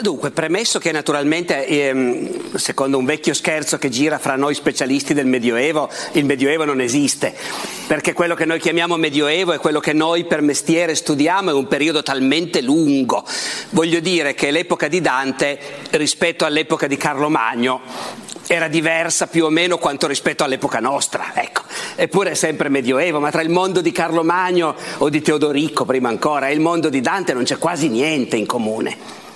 dunque, premesso che naturalmente, ehm, secondo un vecchio scherzo che gira fra noi specialisti del Medioevo, il Medioevo non esiste, perché quello che noi chiamiamo Medioevo è quello che noi per mestiere studiamo, è un periodo talmente lungo. Voglio dire che l'epoca di Dante rispetto all'epoca di Carlo Magno era diversa più o meno quanto rispetto all'epoca nostra, ecco. Eppure è sempre Medioevo, ma tra il mondo di Carlo Magno o di Teodorico, prima ancora, e il mondo di Dante non c'è quasi niente in comune.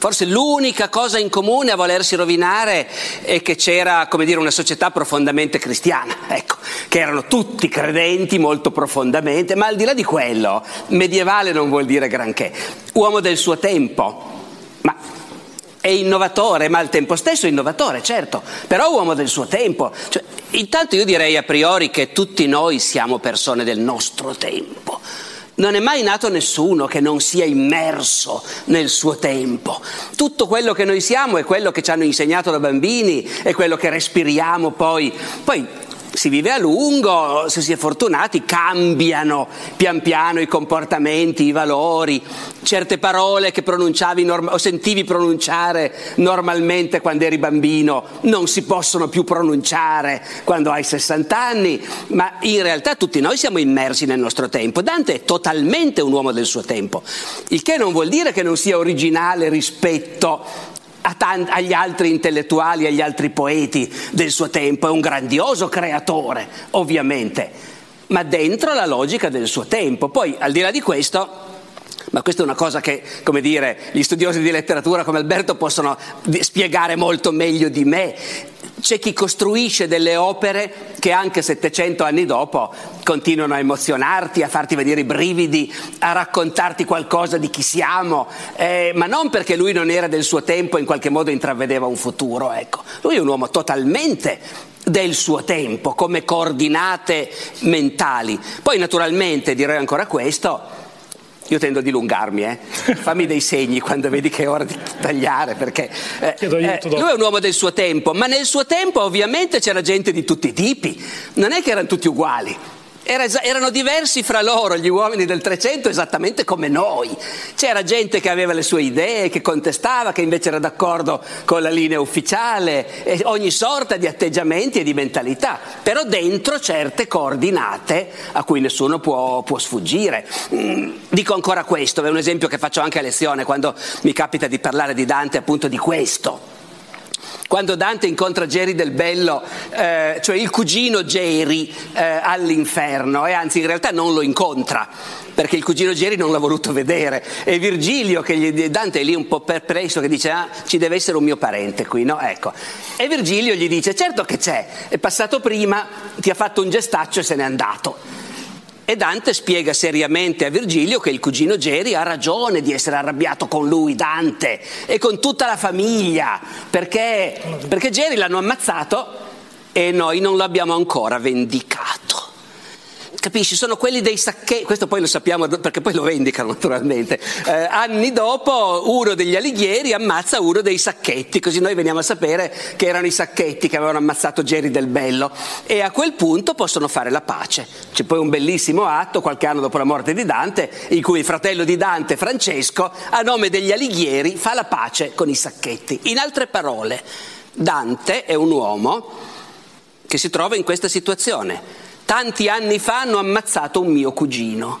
Forse l'unica cosa in comune a volersi rovinare è che c'era, come dire, una società profondamente cristiana, ecco, che erano tutti credenti molto profondamente, ma al di là di quello, medievale non vuol dire granché. Uomo del suo tempo, ma è innovatore, ma al tempo stesso innovatore, certo, però uomo del suo tempo. Cioè, intanto io direi a priori che tutti noi siamo persone del nostro tempo. Non è mai nato nessuno che non sia immerso nel suo tempo. Tutto quello che noi siamo è quello che ci hanno insegnato da bambini, è quello che respiriamo poi. Poi si vive a lungo, se si è fortunati, cambiano pian piano i comportamenti, i valori, certe parole che pronunciavi norma- o sentivi pronunciare normalmente quando eri bambino non si possono più pronunciare quando hai 60 anni, ma in realtà tutti noi siamo immersi nel nostro tempo. Dante è totalmente un uomo del suo tempo, il che non vuol dire che non sia originale rispetto agli altri intellettuali, agli altri poeti del suo tempo, è un grandioso creatore, ovviamente, ma dentro la logica del suo tempo. Poi, al di là di questo, ma questa è una cosa che, come dire, gli studiosi di letteratura come Alberto possono spiegare molto meglio di me. C'è chi costruisce delle opere che anche 700 anni dopo continuano a emozionarti, a farti vedere i brividi, a raccontarti qualcosa di chi siamo, eh, ma non perché lui non era del suo tempo e in qualche modo intravedeva un futuro. Ecco. Lui è un uomo totalmente del suo tempo, come coordinate mentali. Poi naturalmente direi ancora questo, io tendo a dilungarmi, eh. fammi dei segni quando vedi che è ora di tagliare, perché eh, eh, lui è un uomo del suo tempo, ma nel suo tempo ovviamente c'era gente di tutti i tipi, non è che erano tutti uguali. Era, erano diversi fra loro gli uomini del Trecento esattamente come noi. C'era gente che aveva le sue idee, che contestava, che invece era d'accordo con la linea ufficiale, e ogni sorta di atteggiamenti e di mentalità, però dentro certe coordinate a cui nessuno può, può sfuggire. Mm, dico ancora questo, è un esempio che faccio anche a lezione quando mi capita di parlare di Dante appunto di questo. Quando Dante incontra Geri del Bello, eh, cioè il cugino Geri eh, all'inferno, e anzi in realtà non lo incontra, perché il cugino Geri non l'ha voluto vedere. E Virgilio, che gli, Dante è lì un po' perplesso, che dice, ah, ci deve essere un mio parente qui, no? Ecco. E Virgilio gli dice, certo che c'è, è passato prima, ti ha fatto un gestaccio e se n'è andato. E Dante spiega seriamente a Virgilio che il cugino Geri ha ragione di essere arrabbiato con lui, Dante, e con tutta la famiglia, perché, perché Geri l'hanno ammazzato e noi non l'abbiamo ancora vendicato. Capisci? Sono quelli dei sacchetti, questo poi lo sappiamo perché poi lo vendicano naturalmente. Eh, anni dopo uno degli alighieri ammazza uno dei sacchetti, così noi veniamo a sapere che erano i sacchetti che avevano ammazzato Geri del Bello e a quel punto possono fare la pace. C'è poi un bellissimo atto qualche anno dopo la morte di Dante in cui il fratello di Dante, Francesco, a nome degli alighieri fa la pace con i sacchetti. In altre parole, Dante è un uomo che si trova in questa situazione tanti anni fa hanno ammazzato un mio cugino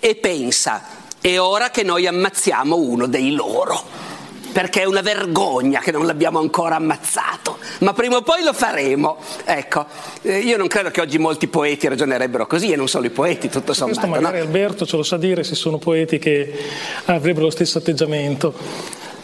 e pensa, è ora che noi ammazziamo uno dei loro perché è una vergogna che non l'abbiamo ancora ammazzato, ma prima o poi lo faremo. Ecco, eh, io non credo che oggi molti poeti ragionerebbero così e non solo i poeti, tutto sommato. Questo magari no? Alberto ce lo sa dire se sono poeti che avrebbero lo stesso atteggiamento.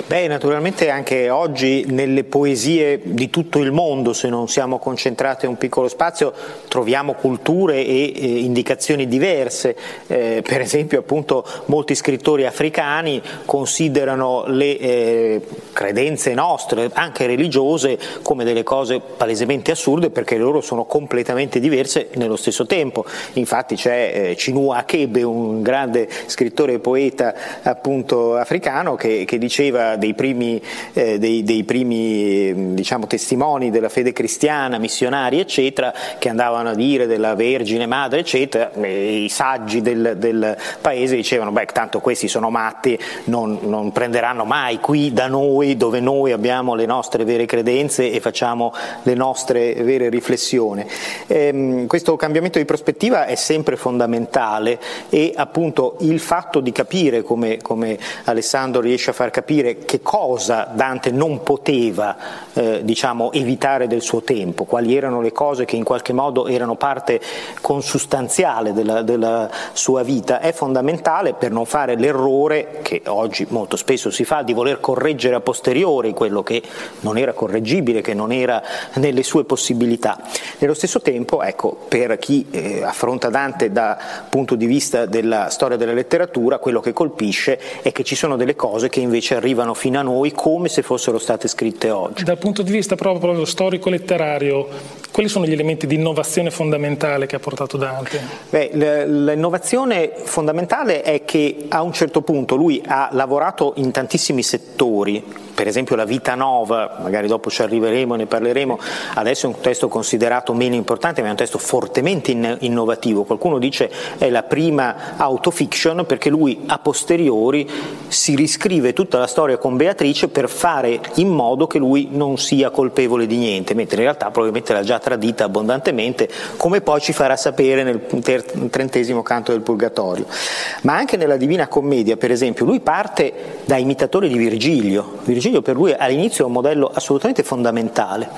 Beh, naturalmente anche oggi nelle poesie di tutto il mondo, se non siamo concentrati in un piccolo spazio, troviamo culture e eh, indicazioni diverse. Eh, per esempio, appunto, molti scrittori africani considerano le eh, credenze nostre, anche religiose, come delle cose palesemente assurde perché loro sono completamente diverse nello stesso tempo. Infatti c'è eh, Chinua Achebe, un grande scrittore e poeta appunto africano, che, che diceva dei primi, eh, dei, dei primi diciamo, testimoni della fede cristiana, missionari, eccetera, che andavano a dire della Vergine Madre, eccetera, i saggi del, del paese dicevano, beh, tanto questi sono matti, non, non prenderanno mai qui da noi, dove noi abbiamo le nostre vere credenze e facciamo le nostre vere riflessioni. Ehm, questo cambiamento di prospettiva è sempre fondamentale e appunto il fatto di capire, come, come Alessandro riesce a far capire, che cosa Dante non poteva eh, diciamo, evitare del suo tempo, quali erano le cose che in qualche modo erano parte consustanziale della, della sua vita, è fondamentale per non fare l'errore che oggi molto spesso si fa di voler correggere a posteriori quello che non era correggibile, che non era nelle sue possibilità. Nello stesso tempo, ecco, per chi eh, affronta Dante dal punto di vista della storia della letteratura, quello che colpisce è che ci sono delle cose che invece arrivano fino a noi come se fossero state scritte oggi. Dal punto di vista proprio storico-letterario, quali sono gli elementi di innovazione fondamentale che ha portato Dante? Beh, l'innovazione fondamentale è che a un certo punto lui ha lavorato in tantissimi settori, per esempio la vita nova, magari dopo ci arriveremo e ne parleremo, adesso è un testo considerato meno importante ma è un testo fortemente innovativo, qualcuno dice è la prima autofiction perché lui a posteriori si riscrive tutta la storia con Beatrice per fare in modo che lui non sia colpevole di niente, mentre in realtà probabilmente l'ha già tradita abbondantemente, come poi ci farà sapere nel trentesimo canto del Purgatorio. Ma anche nella Divina Commedia, per esempio, lui parte da imitatore di Virgilio, Virgilio Virgilio per lui all'inizio è un modello assolutamente fondamentale,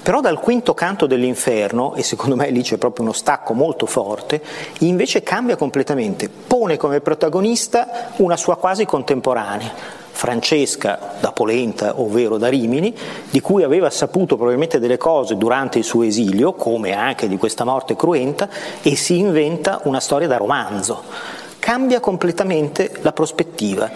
però dal quinto canto dell'inferno, e secondo me lì c'è proprio uno stacco molto forte, invece cambia completamente, pone come protagonista una sua quasi contemporanea. Francesca da Polenta, ovvero da Rimini, di cui aveva saputo probabilmente delle cose durante il suo esilio, come anche di questa morte cruenta, e si inventa una storia da romanzo. Cambia completamente la prospettiva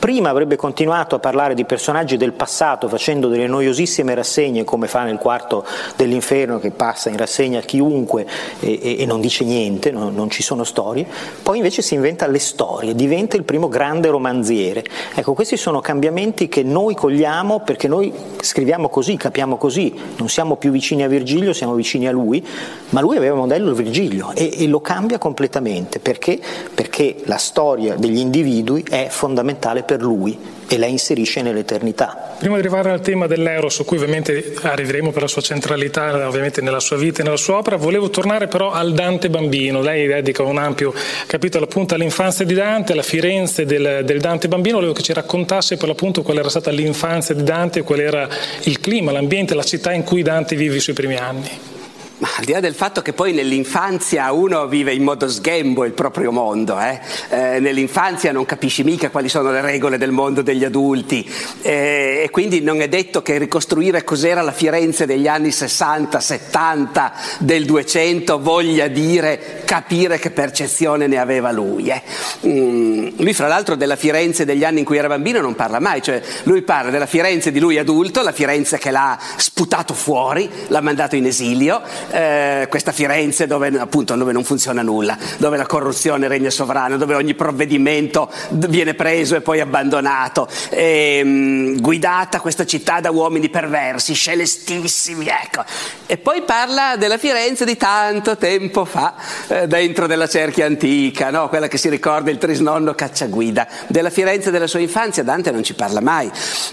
Prima avrebbe continuato a parlare di personaggi del passato facendo delle noiosissime rassegne come fa nel quarto dell'inferno che passa in rassegna chiunque e, e, non dice niente, non, non, ci sono storie, poi invece si inventa le storie, diventa il primo grande romanziere. Ecco, questi sono cambiamenti che noi cogliamo perché noi scriviamo così, capiamo così, non siamo più vicini a Virgilio, siamo vicini a lui, ma lui aveva modello Virgilio e, e lo cambia completamente perché? perché la storia degli individui è fondamentale per lui e la inserisce nell'eternità. Prima di arrivare al tema dell'Euro, su cui ovviamente arriveremo per la sua centralità ovviamente nella sua vita e nella sua opera, volevo tornare però al Dante bambino. Lei dedica un ampio capitolo appunto all'infanzia di Dante, alla Firenze del, del Dante bambino. Volevo che ci raccontasse per l'appunto qual era stata l'infanzia di Dante, qual era il clima, l'ambiente, la città in cui Dante vive i suoi primi anni. Ma al di là del fatto che poi nell'infanzia uno vive in modo sghembo il proprio mondo, eh? Eh, nell'infanzia non capisci mica quali sono le regole del mondo degli adulti eh, e quindi non è detto che ricostruire cos'era la Firenze degli anni 60, 70, del 200 voglia dire capire che percezione ne aveva lui. Eh. Mm, lui fra l'altro della Firenze degli anni in cui era bambino non parla mai, cioè lui parla della Firenze di lui adulto, la Firenze che l'ha sputato fuori, l'ha mandato in esilio eh, questa Firenze dove, appunto, dove non funziona nulla, dove la corruzione regna sovrana, dove ogni provvedimento viene preso e poi abbandonato, e, ehm, guidata questa città da uomini perversi, scelestissimi, ecco. E poi parla della Firenze di tanto tempo fa, eh, dentro della cerchia antica, no? quella che si ricorda il trisnonno cacciaguida. Della Firenze della sua infanzia Dante non ci parla mai.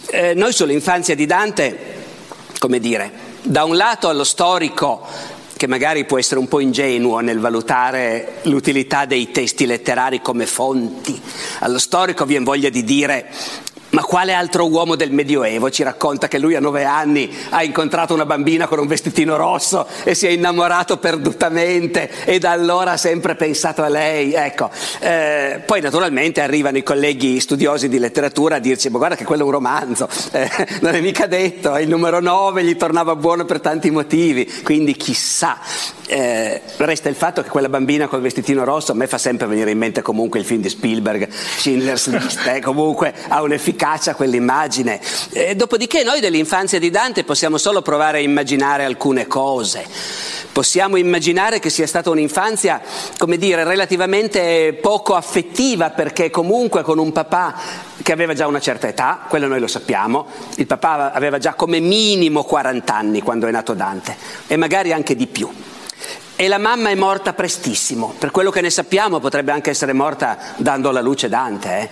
Eh, noi sull'infanzia di Dante, come dire, da un lato allo storico che magari può essere un po' ingenuo nel valutare l'utilità dei testi letterari come fonti. Allo storico viene voglia di dire ma quale altro uomo del Medioevo ci racconta che lui a nove anni ha incontrato una bambina con un vestitino rosso e si è innamorato perdutamente e da allora ha sempre pensato a lei? Ecco. Eh, poi naturalmente arrivano i colleghi studiosi di letteratura a dirci, ma guarda che quello è un romanzo, eh, non è mica detto, il numero nove gli tornava buono per tanti motivi, quindi chissà. Eh, resta il fatto che quella bambina col vestitino rosso a me fa sempre venire in mente comunque il film di Spielberg, Schindler's List, eh, comunque ha un'efficacia quell'immagine. Eh, dopodiché noi dell'infanzia di Dante possiamo solo provare a immaginare alcune cose. Possiamo immaginare che sia stata un'infanzia, come dire, relativamente poco affettiva perché comunque con un papà che aveva già una certa età, quello noi lo sappiamo, il papà aveva già come minimo 40 anni quando è nato Dante e magari anche di più. E la mamma è morta prestissimo, per quello che ne sappiamo potrebbe anche essere morta dando alla luce Dante. Eh?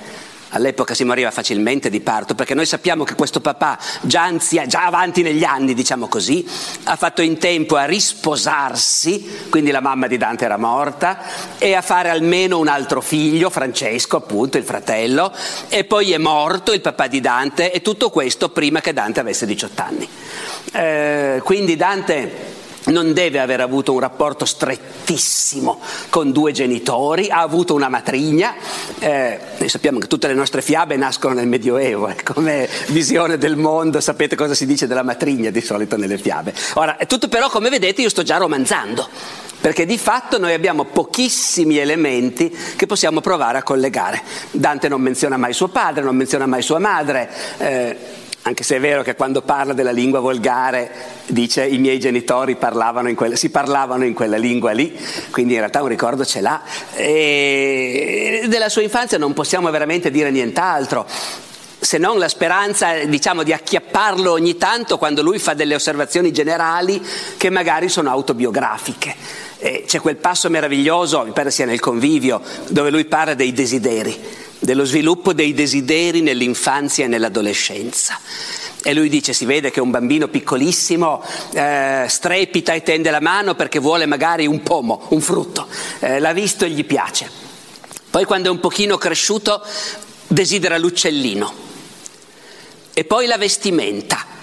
All'epoca si moriva facilmente di parto perché noi sappiamo che questo papà, già, anzia, già avanti negli anni, diciamo così, ha fatto in tempo a risposarsi, quindi la mamma di Dante era morta, e a fare almeno un altro figlio, Francesco appunto, il fratello, e poi è morto il papà di Dante e tutto questo prima che Dante avesse 18 anni. Eh, quindi Dante non deve aver avuto un rapporto strettissimo con due genitori, ha avuto una matrigna, eh, noi sappiamo che tutte le nostre fiabe nascono nel Medioevo, eh, come visione del mondo, sapete cosa si dice della matrigna di solito nelle fiabe. Ora, è tutto però, come vedete, io sto già romanzando, perché di fatto noi abbiamo pochissimi elementi che possiamo provare a collegare. Dante non menziona mai suo padre, non menziona mai sua madre. Eh, anche se è vero che quando parla della lingua volgare dice i miei genitori parlavano quella, si parlavano in quella lingua lì, quindi in realtà un ricordo ce l'ha. E della sua infanzia non possiamo veramente dire nient'altro se non la speranza diciamo, di acchiapparlo ogni tanto quando lui fa delle osservazioni generali che magari sono autobiografiche. E c'è quel passo meraviglioso, mi pare sia nel convivio, dove lui parla dei desideri dello sviluppo dei desideri nell'infanzia e nell'adolescenza. E lui dice, si vede che un bambino piccolissimo eh, strepita e tende la mano perché vuole magari un pomo, un frutto, eh, l'ha visto e gli piace. Poi quando è un pochino cresciuto desidera l'uccellino e poi la vestimenta.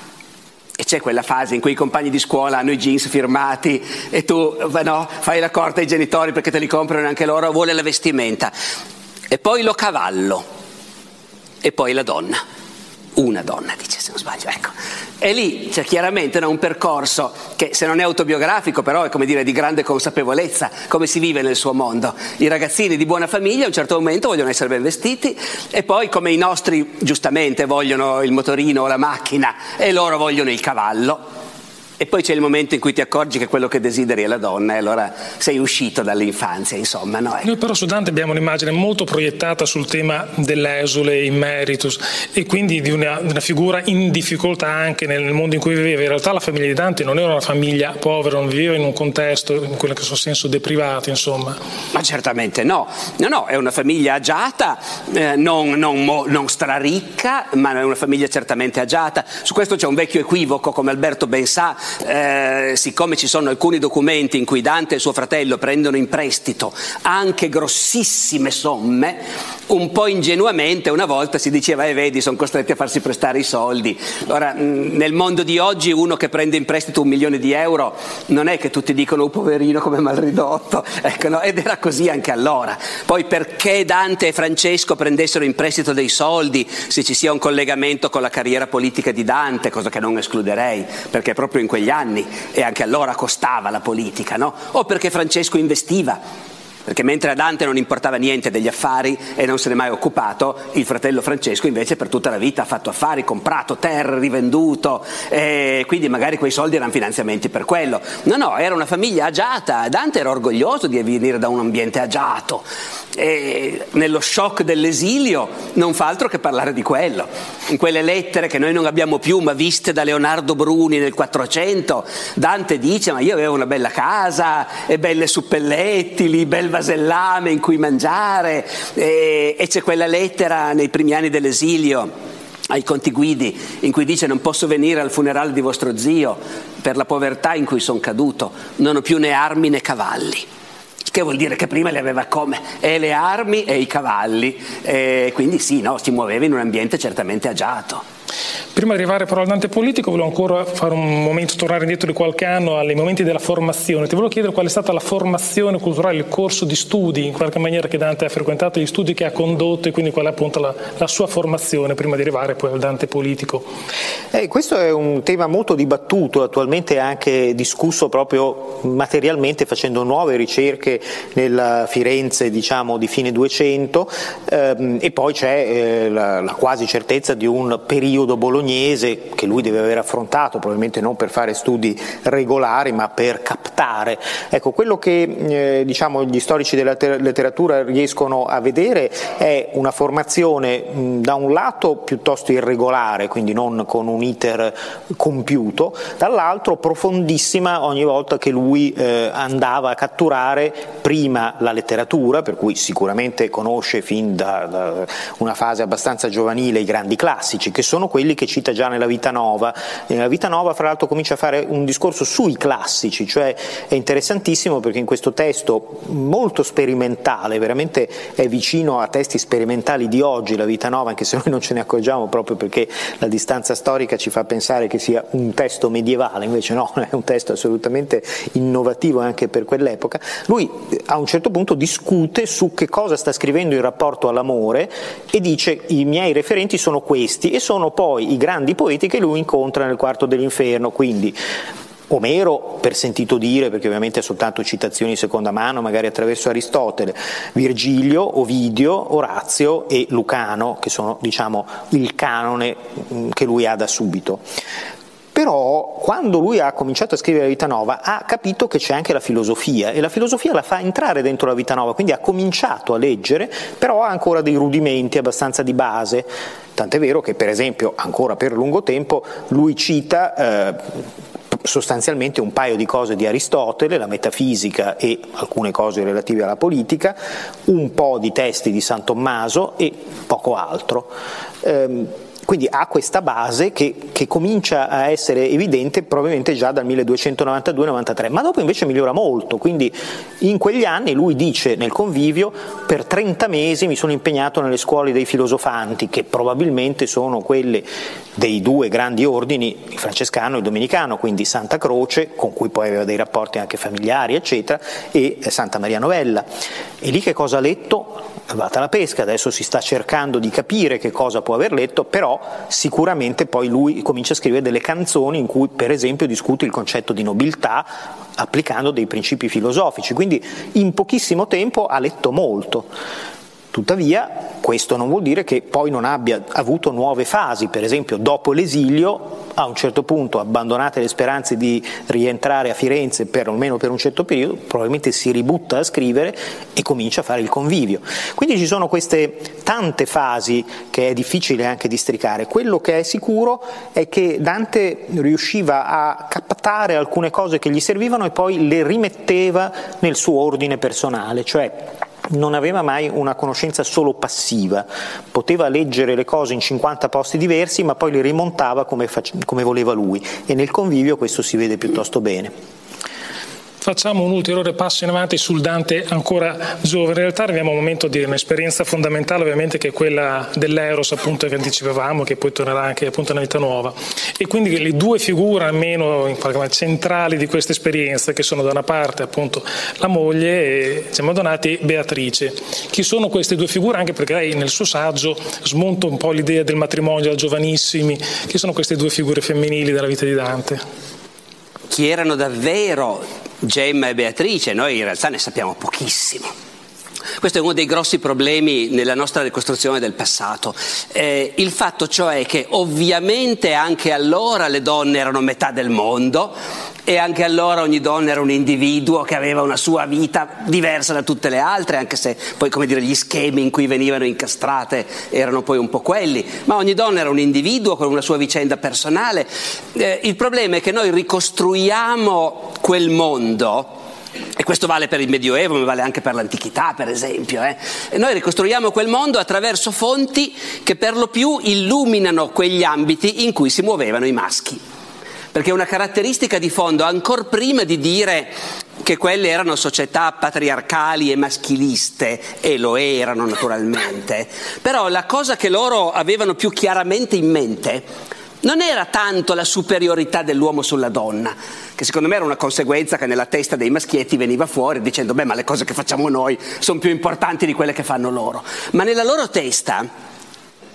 E c'è quella fase in cui i compagni di scuola hanno i jeans firmati e tu no, fai la corte ai genitori perché te li comprano anche loro, vuole la vestimenta e poi lo cavallo e poi la donna. Una donna, dice se non sbaglio, ecco. E lì c'è chiaramente no, un percorso che se non è autobiografico però è come dire di grande consapevolezza, come si vive nel suo mondo. I ragazzini di buona famiglia a un certo momento vogliono essere ben vestiti e poi come i nostri giustamente vogliono il motorino o la macchina e loro vogliono il cavallo e poi c'è il momento in cui ti accorgi che quello che desideri è la donna e allora sei uscito dall'infanzia, insomma. No? Noi però su Dante abbiamo un'immagine molto proiettata sul tema dell'esule, immeritus e quindi di una, una, figura in difficoltà anche nel, nel, mondo in cui viveva. In realtà la famiglia di Dante non era una famiglia povera, non viveva in un contesto, in quello che so senso, deprivato, insomma. Ma certamente no, no, no, è una famiglia agiata, eh, non, non, non straricca, ma è una famiglia certamente agiata. Su questo c'è un vecchio equivoco, come Alberto ben sa, eh, siccome ci sono alcuni documenti in cui Dante e suo fratello prendono in prestito anche grossissime somme, un po' ingenuamente una volta si diceva, eh vedi, sono costretti a farsi prestare i soldi. Ora, nel mondo di oggi uno che prende in prestito un milione di euro non è che tutti dicono, oh poverino come mal ridotto, ecco, no? ed era così anche allora. Poi perché Dante e Francesco prendessero in prestito dei soldi, se ci sia un collegamento con la carriera politica di Dante, cosa che non escluderei, perché proprio in quegli quegli anni e anche allora costava la politica, no? O perché Francesco investiva perché mentre a Dante non importava niente degli affari e non se ne è mai occupato, il fratello Francesco invece per tutta la vita ha fatto affari, comprato terre, rivenduto, e quindi magari quei soldi erano finanziamenti per quello. No, no, era una famiglia agiata, Dante era orgoglioso di venire da un ambiente agiato e nello shock dell'esilio non fa altro che parlare di quello. In quelle lettere che noi non abbiamo più ma viste da Leonardo Bruni nel 400, Dante dice ma io avevo una bella casa e belle suppellettili, bel vasellame in cui mangiare e, e c'è quella lettera nei primi anni dell'esilio ai conti guidi in cui dice non posso venire al funerale di vostro zio per la povertà in cui sono caduto, non ho più né armi né cavalli che vuol dire che prima le aveva come? E le armi e i cavalli, e quindi sì, no, si muoveva in un ambiente certamente agiato. Prima di arrivare però al Dante politico, volevo ancora fare un momento, tornare indietro di qualche anno ai momenti della formazione. Ti volevo chiedere qual è stata la formazione culturale, il corso di studi, in qualche maniera che Dante ha frequentato, gli studi che ha condotto e quindi qual è appunto la, la sua formazione prima di arrivare poi al Dante politico. Eh, questo è un tema molto dibattuto, attualmente anche discusso proprio materialmente facendo nuove ricerche nella Firenze diciamo, di fine 200 ehm, e poi c'è eh, la, la quasi certezza di un periodo periodo bolognese che lui deve aver affrontato, probabilmente non per fare studi regolari, ma per captare. Ecco, quello che eh, diciamo, gli storici della letteratura riescono a vedere è una formazione mh, da un lato piuttosto irregolare, quindi non con un iter compiuto, dall'altro profondissima ogni volta che lui eh, andava a catturare prima la letteratura, per cui sicuramente conosce fin da, da una fase abbastanza giovanile i grandi classici, che sono quelli che cita già nella Vita Nova. Nella Vita Nova, fra l'altro, comincia a fare un discorso sui classici, cioè è interessantissimo perché in questo testo molto sperimentale, veramente è vicino a testi sperimentali di oggi, la Vita Nova, anche se noi non ce ne accorgiamo proprio perché la distanza storica ci fa pensare che sia un testo medievale, invece no, è un testo assolutamente innovativo anche per quell'epoca. Lui a un certo punto discute su che cosa sta scrivendo in rapporto all'amore e dice i miei referenti sono questi e sono poi i grandi poeti che lui incontra nel quarto dell'inferno, quindi Omero per sentito dire, perché ovviamente è soltanto citazioni di seconda mano, magari attraverso Aristotele, Virgilio, Ovidio, Orazio e Lucano, che sono diciamo, il canone mm, che lui ha da subito. Però quando lui ha cominciato a scrivere la Vita Nova ha capito che c'è anche la filosofia e la filosofia la fa entrare dentro la Vita Nova, quindi ha cominciato a leggere, però ha ancora dei rudimenti abbastanza di base. Tant'è vero che per esempio ancora per lungo tempo lui cita eh, sostanzialmente un paio di cose di Aristotele, la metafisica e alcune cose relative alla politica, un po' di testi di San Tommaso e poco altro. Ehm, quindi ha questa base che, che, comincia a essere evidente probabilmente già dal 1292-93, ma dopo invece migliora molto, quindi in quegli anni lui dice nel convivio per 30 mesi mi sono impegnato nelle scuole dei filosofanti, che probabilmente sono quelle dei due grandi ordini, il francescano e il domenicano, quindi Santa Croce, con cui poi aveva dei rapporti anche familiari, eccetera, e Santa Maria Novella. E lì che cosa ha letto? Vata la pesca, adesso si sta cercando di capire che cosa può aver letto, però sicuramente poi lui comincia a scrivere delle canzoni in cui per esempio discute il concetto di nobiltà applicando dei principi filosofici, quindi in pochissimo tempo ha letto molto. Tuttavia questo non vuol dire che poi non abbia avuto nuove fasi, per esempio dopo l'esilio a un certo punto abbandonate le speranze di rientrare a Firenze per almeno per un certo periodo, probabilmente si ributta a scrivere e comincia a fare il convivio. Quindi ci sono queste tante fasi che è difficile anche districare. Quello che è sicuro è che Dante riusciva a captare alcune cose che gli servivano e poi le rimetteva nel suo ordine personale, cioè non aveva mai una conoscenza solo passiva, poteva leggere le cose in 50 posti diversi ma poi le rimontava come, face- come voleva lui e nel convivio questo si vede piuttosto bene. Facciamo un ulteriore passo in avanti sul Dante ancora giovane. In realtà arriviamo a un momento di un'esperienza fondamentale, ovviamente, che è quella dell'Eros, appunto, che anticipavamo, che poi tornerà anche appunto nella vita nuova. E quindi le due figure almeno centrali di questa esperienza, che sono da una parte appunto la moglie, Gemma Donati, e Beatrice. Chi sono queste due figure? Anche perché lei nel suo saggio smonta un po' l'idea del matrimonio da giovanissimi. Chi sono queste due figure femminili della vita di Dante? Chi erano davvero Gemma e Beatrice, noi in realtà ne sappiamo pochissimo. Questo è uno dei grossi problemi nella nostra ricostruzione del passato. Eh, il fatto cioè che ovviamente anche allora le donne erano metà del mondo e anche allora ogni donna era un individuo che aveva una sua vita diversa da tutte le altre, anche se poi come dire, gli schemi in cui venivano incastrate erano poi un po' quelli, ma ogni donna era un individuo con una sua vicenda personale. Eh, il problema è che noi ricostruiamo quel mondo e questo vale per il Medioevo, ma vale anche per l'antichità, per esempio. Eh? E noi ricostruiamo quel mondo attraverso fonti che per lo più illuminano quegli ambiti in cui si muovevano i maschi. Perché una caratteristica di fondo, ancora prima di dire che quelle erano società patriarcali e maschiliste, e lo erano naturalmente, però la cosa che loro avevano più chiaramente in mente non era tanto la superiorità dell'uomo sulla donna, che secondo me era una conseguenza che nella testa dei maschietti veniva fuori dicendo beh ma le cose che facciamo noi sono più importanti di quelle che fanno loro, ma nella loro testa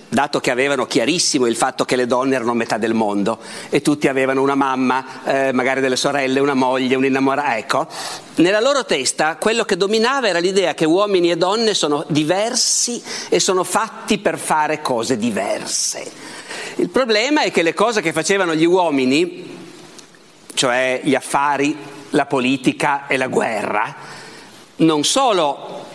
dato che avevano chiarissimo il fatto che le donne erano metà del mondo e tutti avevano una mamma, eh, magari delle sorelle, una moglie, un innamorato, ecco, nella loro testa quello che dominava era l'idea che uomini e donne sono diversi e sono fatti per fare cose diverse. Il problema è che le cose che facevano gli uomini, cioè gli affari, la politica e la guerra, non solo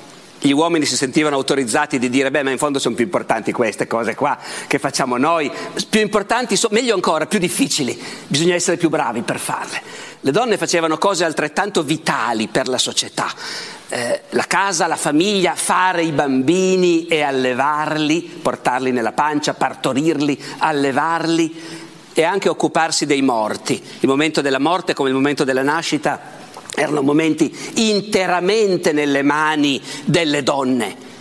gli uomini si sentivano autorizzati di dire, beh, ma in fondo sono più importanti queste cose qua. Che facciamo noi, più importanti, meglio ancora, più difficili, bisogna essere più bravi per farle. Le donne facevano cose altrettanto vitali per la società, eh, la casa, la famiglia, fare i bambini e allevarli, portarli nella pancia, partorirli, allevarli e anche occuparsi dei morti. Il momento della morte come il momento della nascita erano momenti interamente nelle mani delle donne.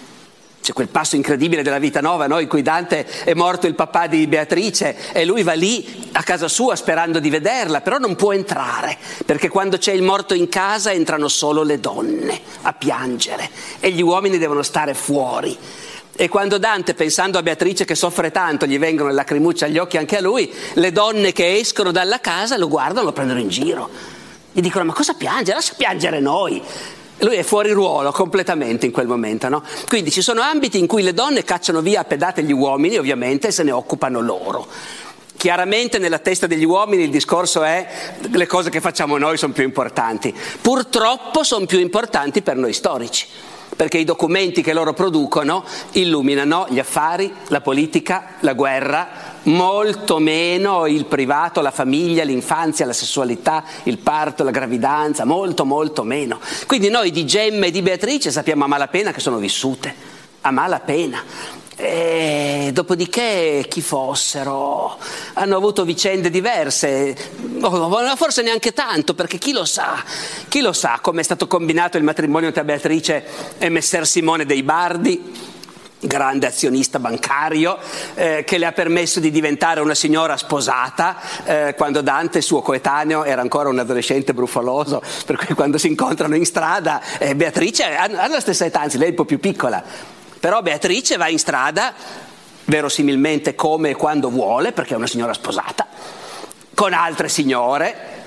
C'è quel passo incredibile della vita nuova, no? in cui Dante è morto il papà di Beatrice e lui va lì a casa sua sperando di vederla, però non può entrare, perché quando c'è il morto in casa entrano solo le donne a piangere e gli uomini devono stare fuori. E quando Dante, pensando a Beatrice che soffre tanto, gli vengono le lacrimucce agli occhi anche a lui, le donne che escono dalla casa lo guardano, lo prendono in giro gli dicono ma cosa piange? Lascia piangere noi. Lui è fuori ruolo completamente in quel momento, no? Quindi ci sono ambiti in cui le donne cacciano via a pedate gli uomini, ovviamente, e se ne occupano loro. Chiaramente nella testa degli uomini il discorso è le cose che facciamo noi sono più importanti. Purtroppo sono più importanti per noi storici, perché i documenti che loro producono illuminano gli affari, la politica, la guerra, molto meno il privato, la famiglia, l'infanzia, la sessualità, il parto, la gravidanza, molto molto meno. Quindi noi di Gemma e di Beatrice sappiamo a malapena che sono vissute, a malapena. E dopodiché chi fossero hanno avuto vicende diverse, forse neanche tanto, perché chi lo sa, chi lo sa come è stato combinato il matrimonio tra Beatrice e Messer Simone dei Bardi grande azionista bancario, eh, che le ha permesso di diventare una signora sposata eh, quando Dante, suo coetaneo, era ancora un adolescente brufoloso, per cui quando si incontrano in strada, eh, Beatrice ha, la stessa età, anzi lei è un po' più piccola, però Beatrice va in strada verosimilmente come e quando vuole, perché è una signora sposata, con altre signore,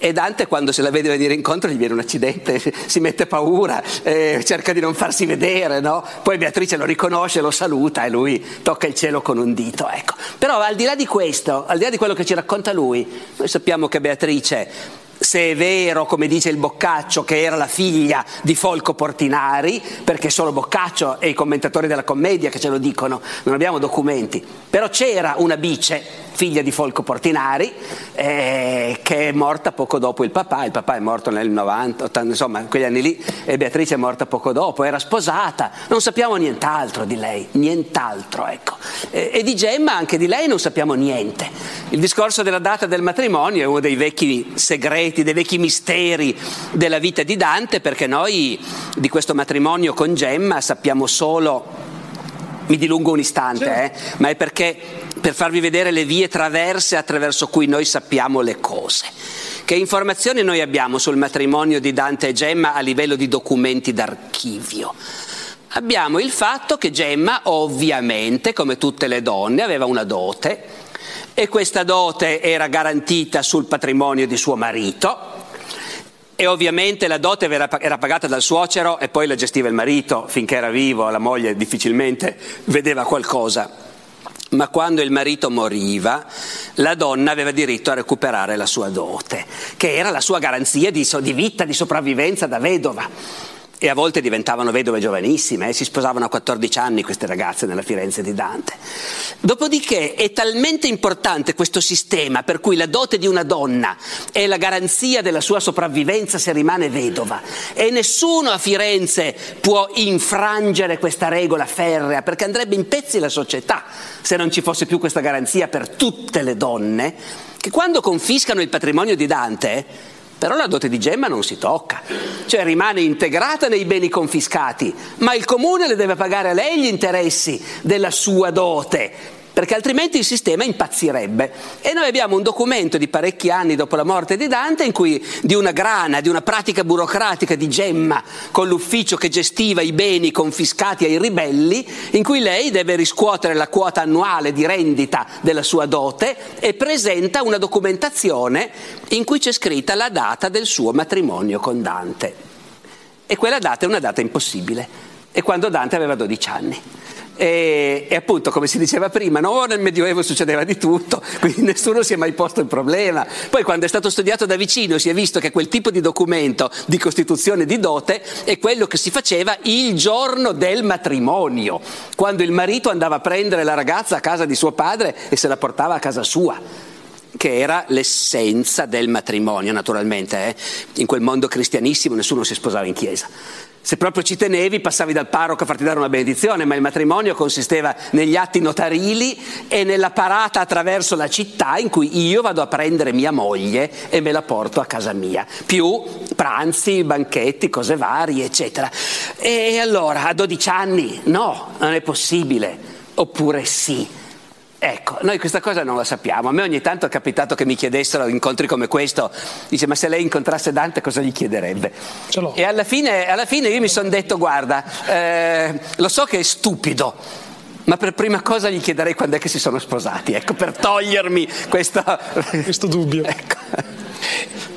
e Dante quando se la vede venire incontro gli viene un accidente, si mette paura, eh, cerca di non farsi vedere, no? Poi Beatrice lo riconosce, lo saluta e lui tocca il cielo con un dito, ecco. Però al di là di questo, al di là di quello che ci racconta lui, noi sappiamo che Beatrice se è vero, come dice il Boccaccio, che era la figlia di Folco Portinari, perché solo Boccaccio e i commentatori della commedia che ce lo dicono, non abbiamo documenti, però c'era una bice figlia di Folco Portinari, eh, che è morta poco dopo il papà, il papà è morto nel 90, 80, insomma, in quegli anni lì, e Beatrice è morta poco dopo, era sposata, non sappiamo nient'altro di lei, nient'altro, ecco. E, e di Gemma, anche di lei, non sappiamo niente. Il discorso della data del matrimonio è uno dei vecchi segreti, dei vecchi misteri della vita di Dante, perché noi di questo matrimonio con Gemma sappiamo solo mi dilungo un istante, eh, ma è perché per farvi vedere le vie traverse attraverso cui noi sappiamo le cose. Che informazioni noi abbiamo sul matrimonio di Dante e Gemma a livello di documenti d'archivio? Abbiamo il fatto che Gemma, ovviamente, come tutte le donne, aveva una dote e questa dote era garantita sul patrimonio di suo marito e ovviamente la dote era pagata dal suocero e poi la gestiva il marito finché era vivo, la moglie difficilmente vedeva qualcosa. Ma quando il marito moriva, la donna aveva diritto a recuperare la sua dote, che era la sua garanzia di, vita, di sopravvivenza da vedova e a volte diventavano vedove giovanissime, eh? si sposavano a 14 anni queste ragazze nella Firenze di Dante. Dopodiché è talmente importante questo sistema per cui la dote di una donna è la garanzia della sua sopravvivenza se rimane vedova e nessuno a Firenze può infrangere questa regola ferrea perché andrebbe in pezzi la società se non ci fosse più questa garanzia per tutte le donne che quando confiscano il patrimonio di Dante però la dote di Gemma non si tocca, cioè rimane integrata nei beni confiscati, ma il comune le deve pagare a lei gli interessi della sua dote perché altrimenti il sistema impazzirebbe. E noi abbiamo un documento di parecchi anni dopo la morte di Dante in cui di una grana, di una pratica burocratica di Gemma con l'ufficio che gestiva i beni confiscati ai ribelli, in cui lei deve riscuotere la quota annuale di rendita della sua dote e presenta una documentazione in cui c'è scritta la data del suo matrimonio con Dante. E quella data è una data impossibile, è quando Dante aveva 12 anni E, e, appunto, come si diceva prima, no, nel Medioevo succedeva di tutto, quindi nessuno si è mai posto il problema. Poi quando è stato studiato da vicino si è visto che quel tipo di documento di costituzione di dote è quello che si faceva il giorno del matrimonio, quando il marito andava a prendere la ragazza a casa di suo padre e se la portava a casa sua che era l'essenza del matrimonio, naturalmente. Eh? In quel mondo cristianissimo nessuno si sposava in chiesa. Se proprio ci tenevi, passavi dal parroco a farti dare una benedizione, ma il matrimonio consisteva negli atti notarili e nella parata attraverso la città in cui io vado a prendere mia moglie e me la porto a casa mia, più pranzi, banchetti, cose varie, eccetera. E allora, a 12 anni, no, non è possibile, oppure sì. Ecco, noi questa cosa non la sappiamo. A me ogni tanto è capitato che mi chiedessero incontri come questo, dice ma se lei incontrasse Dante cosa gli chiederebbe? E alla fine, alla fine io mi sono detto guarda, eh, lo so che è stupido, ma per prima cosa gli chiederei quando è che si sono sposati, ecco, per togliermi questa... questo dubbio. ecco.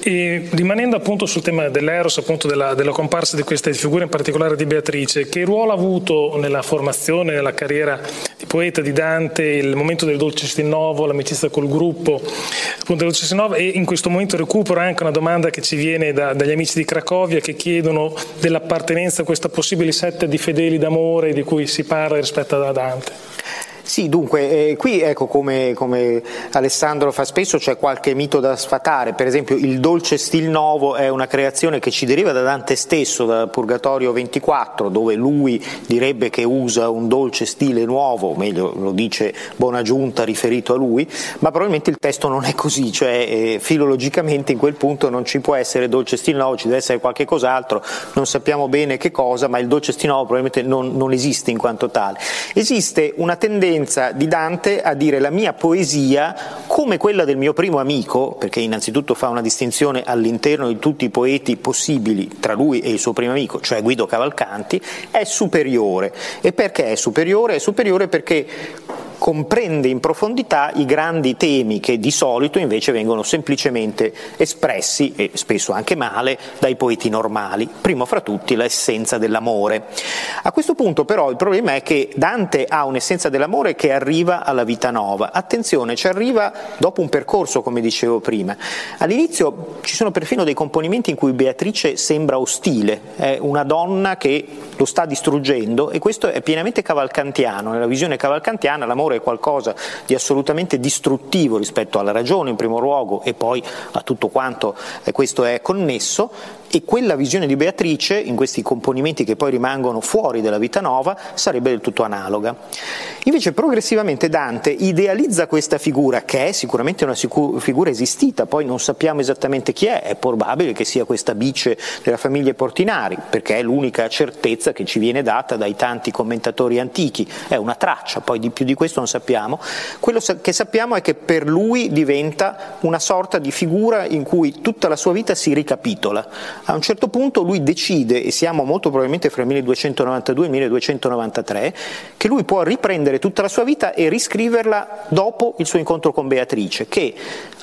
E rimanendo appunto sul tema dell'Eros, appunto della, della, comparsa di queste figure, in particolare di Beatrice, che ruolo ha avuto nella formazione, nella carriera di poeta di Dante, il momento del dolce stinnovo, l'amicizia col gruppo, appunto del dolce stinnovo, e in questo momento recupero anche una domanda che ci viene da, dagli amici di Cracovia che chiedono dell'appartenenza a questa possibile setta di fedeli d'amore di cui si parla rispetto a Dante. っ。Sì, dunque, eh, qui ecco come, come, Alessandro fa spesso c'è qualche mito da sfatare, per esempio il dolce stil novo è una creazione che ci deriva da Dante stesso, da Purgatorio 24, dove lui direbbe che usa un dolce stile nuovo, o meglio lo dice Bonaggiunta riferito a lui, ma probabilmente il testo non è così, cioè eh, filologicamente in quel punto non ci può essere dolce stil nuovo, ci deve essere qualche cos'altro, non sappiamo bene che cosa, ma il dolce stil nuovo probabilmente non, non esiste in quanto tale. Esiste una tendenza tendenza di Dante a dire la mia poesia, come quella del mio primo amico, perché innanzitutto fa una distinzione all'interno di tutti i poeti possibili tra lui e il suo primo amico, cioè Guido Cavalcanti, è superiore. E perché è superiore? È superiore perché comprende in profondità i grandi temi che di solito invece vengono semplicemente espressi, e spesso anche male, dai poeti normali, primo fra tutti l'essenza dell'amore. A questo punto però il problema è che Dante ha un'essenza dell'amore che arriva alla vita nova. Attenzione, ci arriva dopo un percorso, come dicevo prima. All'inizio ci sono perfino dei componimenti in cui Beatrice sembra ostile, è una donna che lo sta distruggendo e questo è pienamente cavalcantiano. Nella visione cavalcantiana l'amore è qualcosa di assolutamente distruttivo rispetto alla ragione in primo luogo e poi a tutto quanto eh, questo è connesso e quella visione di Beatrice, in questi componimenti che poi rimangono fuori della vita nova, sarebbe del tutto analoga. Invece progressivamente Dante idealizza questa figura, che è sicuramente una figura esistita, poi non sappiamo esattamente chi è, è probabile che sia questa bice della famiglia Portinari, perché è l'unica certezza che ci viene data dai tanti commentatori antichi, è una traccia, poi di più di questo non sappiamo. Quello che sappiamo è che per lui diventa una sorta di figura in cui tutta la sua vita si ricapitola a un certo punto lui decide, e siamo molto probabilmente fra il 1292 e il 1293, che lui può riprendere tutta la sua vita e riscriverla dopo il suo incontro con Beatrice, che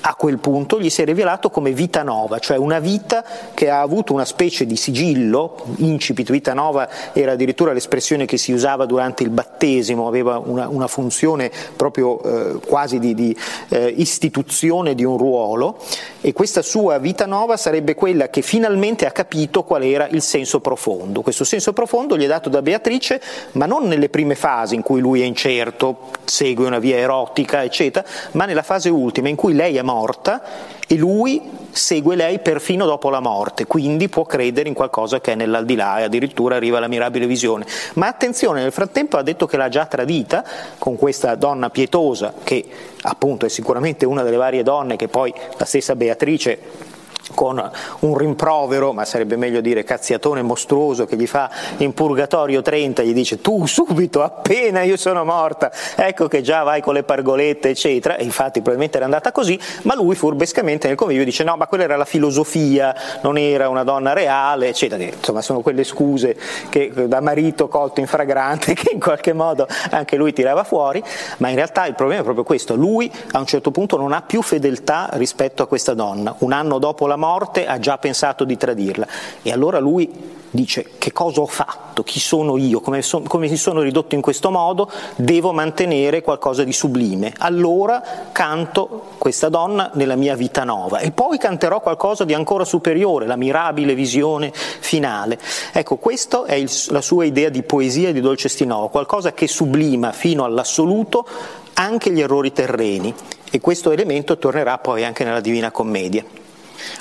a quel punto gli si è rivelato come vita nova, cioè una vita che ha avuto una specie di sigillo, incipit vita nova era addirittura l'espressione che si usava durante il battesimo, aveva una, una funzione proprio eh, quasi di, di eh, istituzione di un ruolo e questa sua vita nova sarebbe quella che finalmente ha capito qual era il senso profondo. Questo senso profondo gli è dato da Beatrice, ma non nelle prime fasi in cui lui è incerto, segue una via erotica, eccetera, ma nella fase ultima in cui lei è morta e lui segue lei perfino dopo la morte, quindi può credere in qualcosa che è nell'aldilà e addirittura arriva alla mirabile visione. Ma attenzione, nel frattempo ha detto che l'ha già tradita con questa donna pietosa che appunto è sicuramente una delle varie donne che poi la stessa Beatrice con un rimprovero, ma sarebbe meglio dire cazziatone mostruoso che gli fa in purgatorio 30, gli dice tu subito, appena io sono morta, ecco che già vai con le pargolette, eccetera, e infatti probabilmente era andata così, ma lui furbescamente nel convivio dice no, ma quella era la filosofia, non era una donna reale, eccetera, insomma sono quelle scuse che da marito colto in fragrante che in qualche modo anche lui tirava fuori, ma in realtà il problema è proprio questo, lui a un certo punto non ha più fedeltà rispetto a questa donna, un anno dopo la morte ha già pensato di tradirla. E allora lui dice che cosa ho fatto, chi sono io, come, so, come, mi sono ridotto in questo modo, devo mantenere qualcosa di sublime. Allora canto questa donna nella mia vita nova e poi canterò qualcosa di ancora superiore, la mirabile visione finale. Ecco, questa è il, la sua idea di poesia di Dolce Stinovo, qualcosa che sublima fino all'assoluto anche gli errori terreni e questo elemento tornerà poi anche nella Divina Commedia.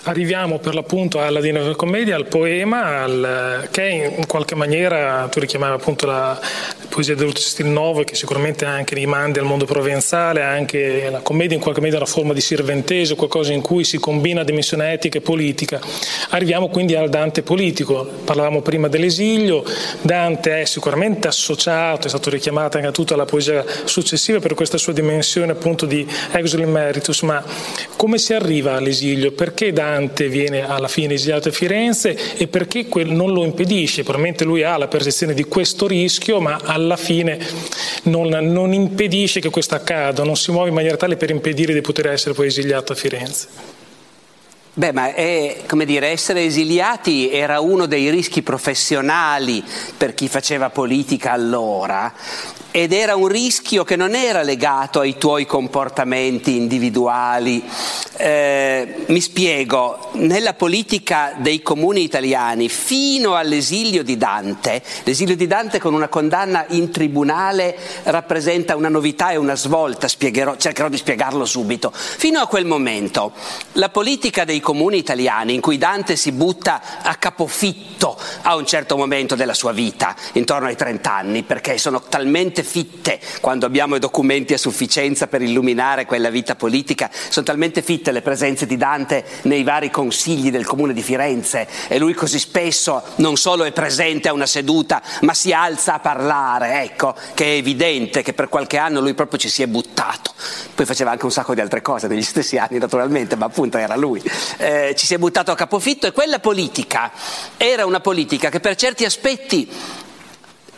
Arriviamo per l'appunto alla Divina Commedia, al poema, al, che in qualche maniera, tu richiamavi appunto la poesia del stil nuovo, che sicuramente anche rimandi al mondo provenzale, anche la commedia in qualche maniera è una forma di sirventese, qualcosa in cui si combina dimensione etica e politica. Arriviamo quindi al Dante politico, parlavamo prima dell'esilio, Dante è sicuramente associato, è stato richiamato anche a tutta la poesia successiva per questa sua dimensione appunto di exil meritus, ma come si arriva all'esilio? Perché Dante viene alla fine esiliato a Firenze e perché non lo impedisce? Probabilmente lui ha la percezione di questo rischio, ma alla fine non, non impedisce che questo accada, non si muove in maniera tale per impedire di poter essere poi esiliato a Firenze. Beh, ma è, come dire, essere esiliati era uno dei rischi professionali per chi faceva politica allora ed era un rischio che non era legato ai tuoi comportamenti individuali. Eh, mi spiego, nella politica dei comuni italiani, fino all'esilio di Dante, l'esilio di Dante con una condanna in tribunale rappresenta una novità e una svolta, cercherò di spiegarlo subito. Fino a quel momento, la politica dei comuni italiani, in cui Dante si butta a capofitto a un certo momento della sua vita, intorno ai 30 anni, perché sono talmente fitte, quando abbiamo i documenti a sufficienza per illuminare quella vita politica, sono talmente fitte le presenze di Dante nei vari consigli del comune di Firenze e lui così spesso non solo è presente a una seduta, ma si alza a parlare, ecco, che è evidente che per qualche anno lui proprio ci si è buttato. Poi faceva anche un sacco di altre cose negli stessi anni naturalmente, ma appunto era lui. Eh, ci si è buttato a capofitto e quella politica era una politica che per certi aspetti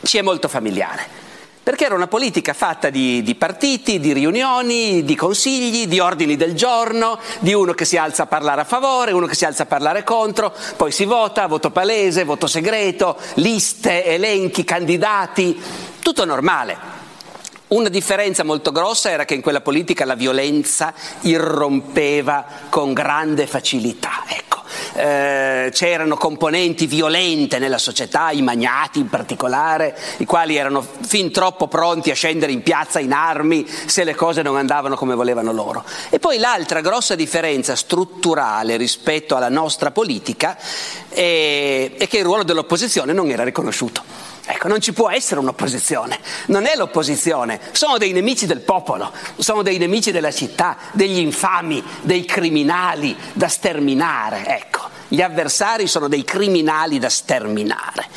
ci è molto familiare perché era una politica fatta di, di, partiti, di riunioni, di consigli, di ordini del giorno, di uno che si alza a parlare a favore, uno che si alza a parlare contro, poi si vota, voto palese, voto segreto, liste, elenchi, candidati, tutto normale. Una differenza molto grossa era che in quella politica la violenza irrompeva con grande facilità. Ecco eh, c'erano componenti violente nella società, i magnati in particolare, i quali erano fin troppo pronti a scendere in piazza in armi se le cose non andavano come volevano loro. E poi l'altra grossa differenza strutturale rispetto alla nostra politica è, è che il ruolo dell'opposizione non era riconosciuto. Ecco, non ci può essere un'opposizione, non è l'opposizione, sono dei nemici del popolo, sono dei nemici della città, degli infami, dei criminali da sterminare, ecco, gli avversari sono dei criminali da sterminare.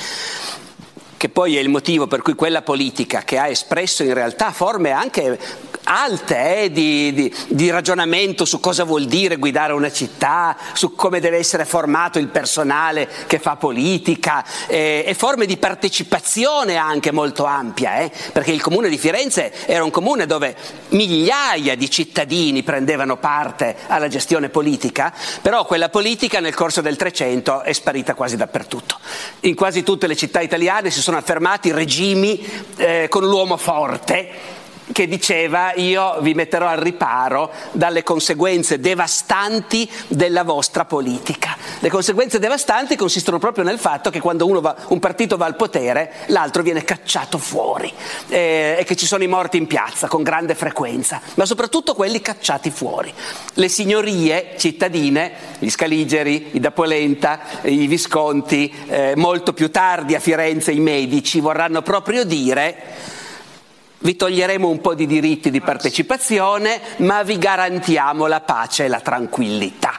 Che poi è il motivo per cui quella politica che ha espresso in realtà forme anche alte eh, di, di, di, ragionamento su cosa vuol dire guidare una città, su come deve essere formato il personale che fa politica eh, e forme di partecipazione anche molto ampia, eh, perché il comune di Firenze era un comune dove migliaia di cittadini prendevano parte alla gestione politica, però quella politica nel corso del Trecento è sparita quasi dappertutto. In quasi tutte le città italiane si sono affermati regimi eh, con l'uomo forte che diceva io vi metterò al riparo dalle conseguenze devastanti della vostra politica. Le conseguenze devastanti consistono proprio nel fatto che quando va, un partito va al potere l'altro viene cacciato fuori eh, e che ci sono i morti in piazza con grande frequenza, ma soprattutto quelli cacciati fuori. Le signorie cittadine, gli Scaligeri, i Dapolenta, i Visconti, eh, molto più tardi a Firenze i Medici vorranno proprio dire vi toglieremo un po' di diritti di partecipazione, ma vi garantiamo la pace e la tranquillità.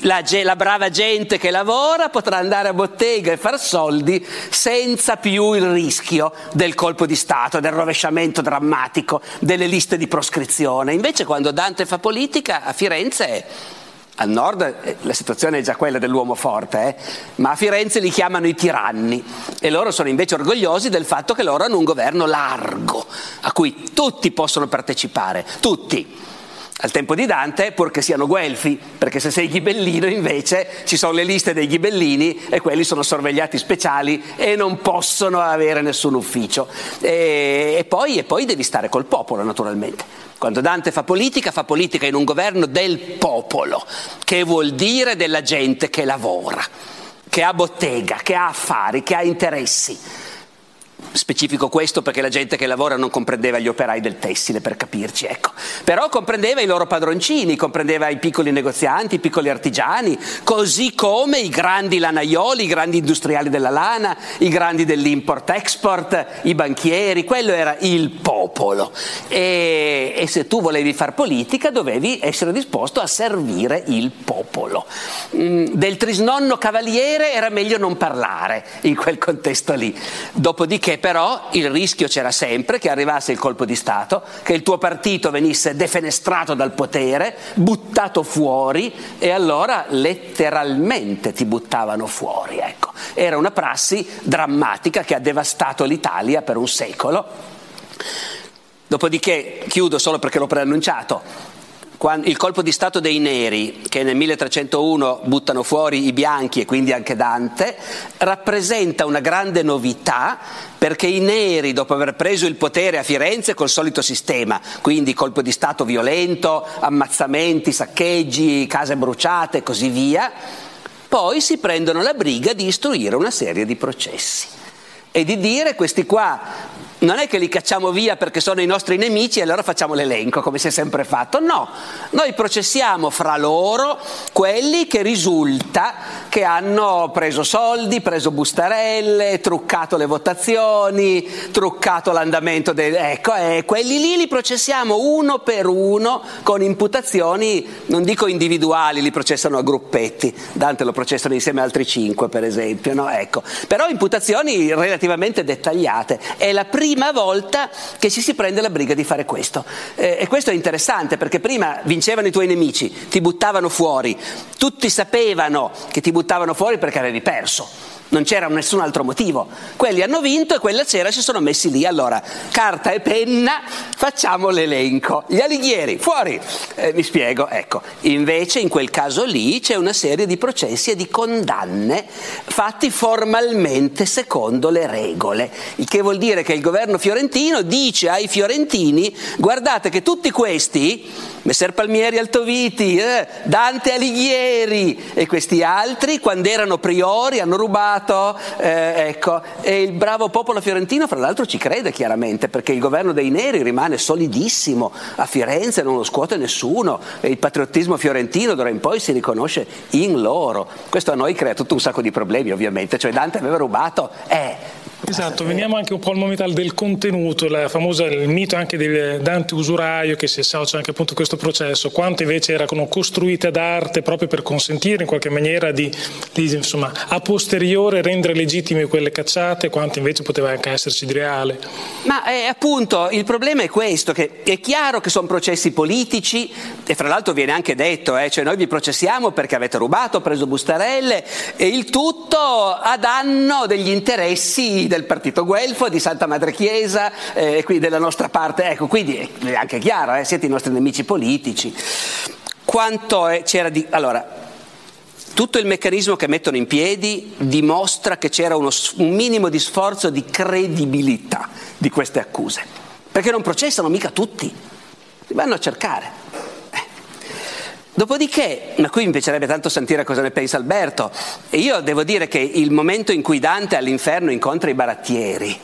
La, la, brava gente che lavora potrà andare a bottega e far soldi senza più il rischio del colpo di Stato, del rovesciamento drammatico, delle liste di proscrizione. Invece quando Dante fa politica a Firenze al nord eh, la situazione è già quella dell'uomo forte, eh? ma a Firenze li chiamano i tiranni e loro sono invece orgogliosi del fatto che loro hanno un governo largo, a cui tutti possono partecipare, tutti. Al tempo di Dante, purché siano guelfi, perché se sei ghibellino invece ci sono le liste dei ghibellini e quelli sono sorvegliati speciali e non possono avere nessun ufficio. E, e, poi, e poi devi stare col popolo, naturalmente. Quando Dante fa politica, fa politica in un governo del popolo, che vuol dire della gente che lavora, che ha bottega, che ha affari, che ha interessi. Specifico questo perché la gente che lavora non comprendeva gli operai del tessile, per capirci, ecco. Però comprendeva i loro padroncini, comprendeva i piccoli negozianti, i piccoli artigiani, così come i grandi lanaioli, i grandi industriali della lana, i grandi dell'import-export, i banchieri, quello era il popolo. E, e se tu volevi far politica dovevi essere disposto a servire il popolo. Mm, del trisnonno cavaliere era meglio non parlare in quel contesto lì. Dopodiché però il rischio c'era sempre che arrivasse il colpo di Stato, che il tuo partito venisse defenestrato dal potere, buttato fuori e allora letteralmente ti buttavano fuori. Ecco. Era una prassi drammatica che ha devastato l'Italia per un secolo. Dopodiché, chiudo solo perché l'ho preannunciato, il colpo di Stato dei neri, che nel 1301 buttano fuori i bianchi e quindi anche Dante, rappresenta una grande novità perché i neri, dopo aver preso il potere a Firenze col solito sistema, quindi colpo di Stato violento, ammazzamenti, saccheggi, case bruciate e così via, poi si prendono la briga di istruire una serie di processi e di dire questi qua non è che li cacciamo via perché sono i nostri nemici e allora facciamo l'elenco come si è sempre fatto, no, noi processiamo fra loro quelli che risulta che hanno preso soldi, preso bustarelle, truccato le votazioni, truccato l'andamento del... ecco, eh, quelli lì li processiamo uno per uno con imputazioni, non dico individuali, li processano a gruppetti, Dante lo processano insieme a altri cinque per esempio, no? ecco. però imputazioni relativamente dettagliate. È la prima prima volta che ci si prende la briga di fare questo. Eh, e questo è interessante perché prima vincevano i tuoi nemici, ti buttavano fuori, tutti sapevano che ti buttavano fuori perché avevi perso non c'era nessun altro motivo. Quelli hanno vinto e quella sera si sono messi lì. Allora, carta e penna, facciamo l'elenco. Gli alighieri, fuori. Eh, mi spiego, ecco. Invece in quel caso lì c'è una serie di processi e di condanne fatti formalmente secondo le regole. Il che vuol dire che il governo fiorentino dice ai fiorentini, guardate che tutti questi, Messer Palmieri Altoviti, eh, Dante Alighieri e questi altri, quando erano priori hanno rubato Stato, eh, ecco. e il bravo popolo fiorentino fra l'altro ci crede chiaramente perché il governo dei neri rimane solidissimo a Firenze, non lo scuote nessuno e il patriottismo fiorentino d'ora in poi si riconosce in loro. Questo a noi crea tutto un sacco di problemi ovviamente, cioè Dante aveva rubato, eh, Esatto, veniamo anche un po' al momento del contenuto, famosa, il mito anche di Dante usuraio che si associa anche appunto a questo processo, quanto invece erano costruite ad arte proprio per consentire in qualche maniera di, di insomma, a posteriore rendere legittime quelle cacciate, quanto invece poteva anche esserci di reale. Ma eh, appunto il problema è questo, che è chiaro che sono processi politici e fra l'altro viene anche detto, eh, cioè noi vi processiamo perché avete rubato, preso bustarelle e il tutto a danno degli interessi del partito Guelfo, di Santa Madre Chiesa, eh, qui della nostra parte, ecco, quindi è anche chiaro, eh, siete i nostri nemici politici. Quanto è, c'era di... Allora, tutto il meccanismo che mettono in piedi dimostra che c'era uno, un minimo di sforzo di credibilità di queste accuse, perché non processano mica tutti, li vanno a cercare. Dopodiché, ma qui mi piacerebbe tanto sentire cosa ne pensa Alberto, e io devo dire che il momento in cui Dante all'inferno incontra i barattieri,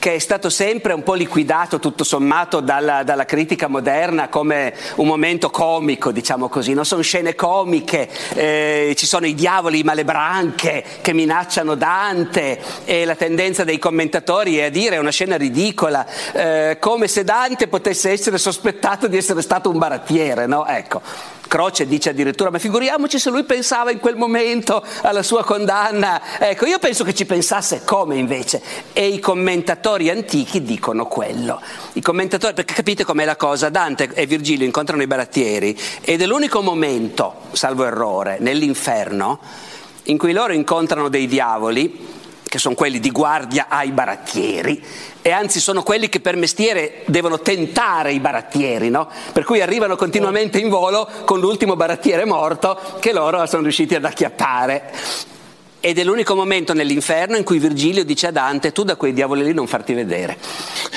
che è stato sempre un po' liquidato tutto sommato dalla, dalla critica moderna come un momento comico, diciamo così, non sono scene comiche, eh, ci sono i diavoli, i malebranche che minacciano Dante e la tendenza dei commentatori è a dire è una scena ridicola, eh, come se Dante potesse essere sospettato di essere stato un barattiere, no? Ecco. Croce dice addirittura, ma figuriamoci se lui pensava in quel momento alla sua condanna. Ecco, io penso che ci pensasse come invece. E i commentatori antichi dicono quello. I commentatori, perché capite com'è la cosa? Dante e Virgilio incontrano i barattieri ed è l'unico momento, salvo errore, nell'inferno in cui loro incontrano dei diavoli che sono quelli di guardia ai barattieri, e anzi sono quelli che per mestiere devono tentare i barattieri, no? per cui arrivano continuamente in volo con l'ultimo barattiere morto che loro sono riusciti ad acchiappare. Ed è l'unico momento nell'inferno in cui Virgilio dice a Dante tu da quei diavoli lì non farti vedere.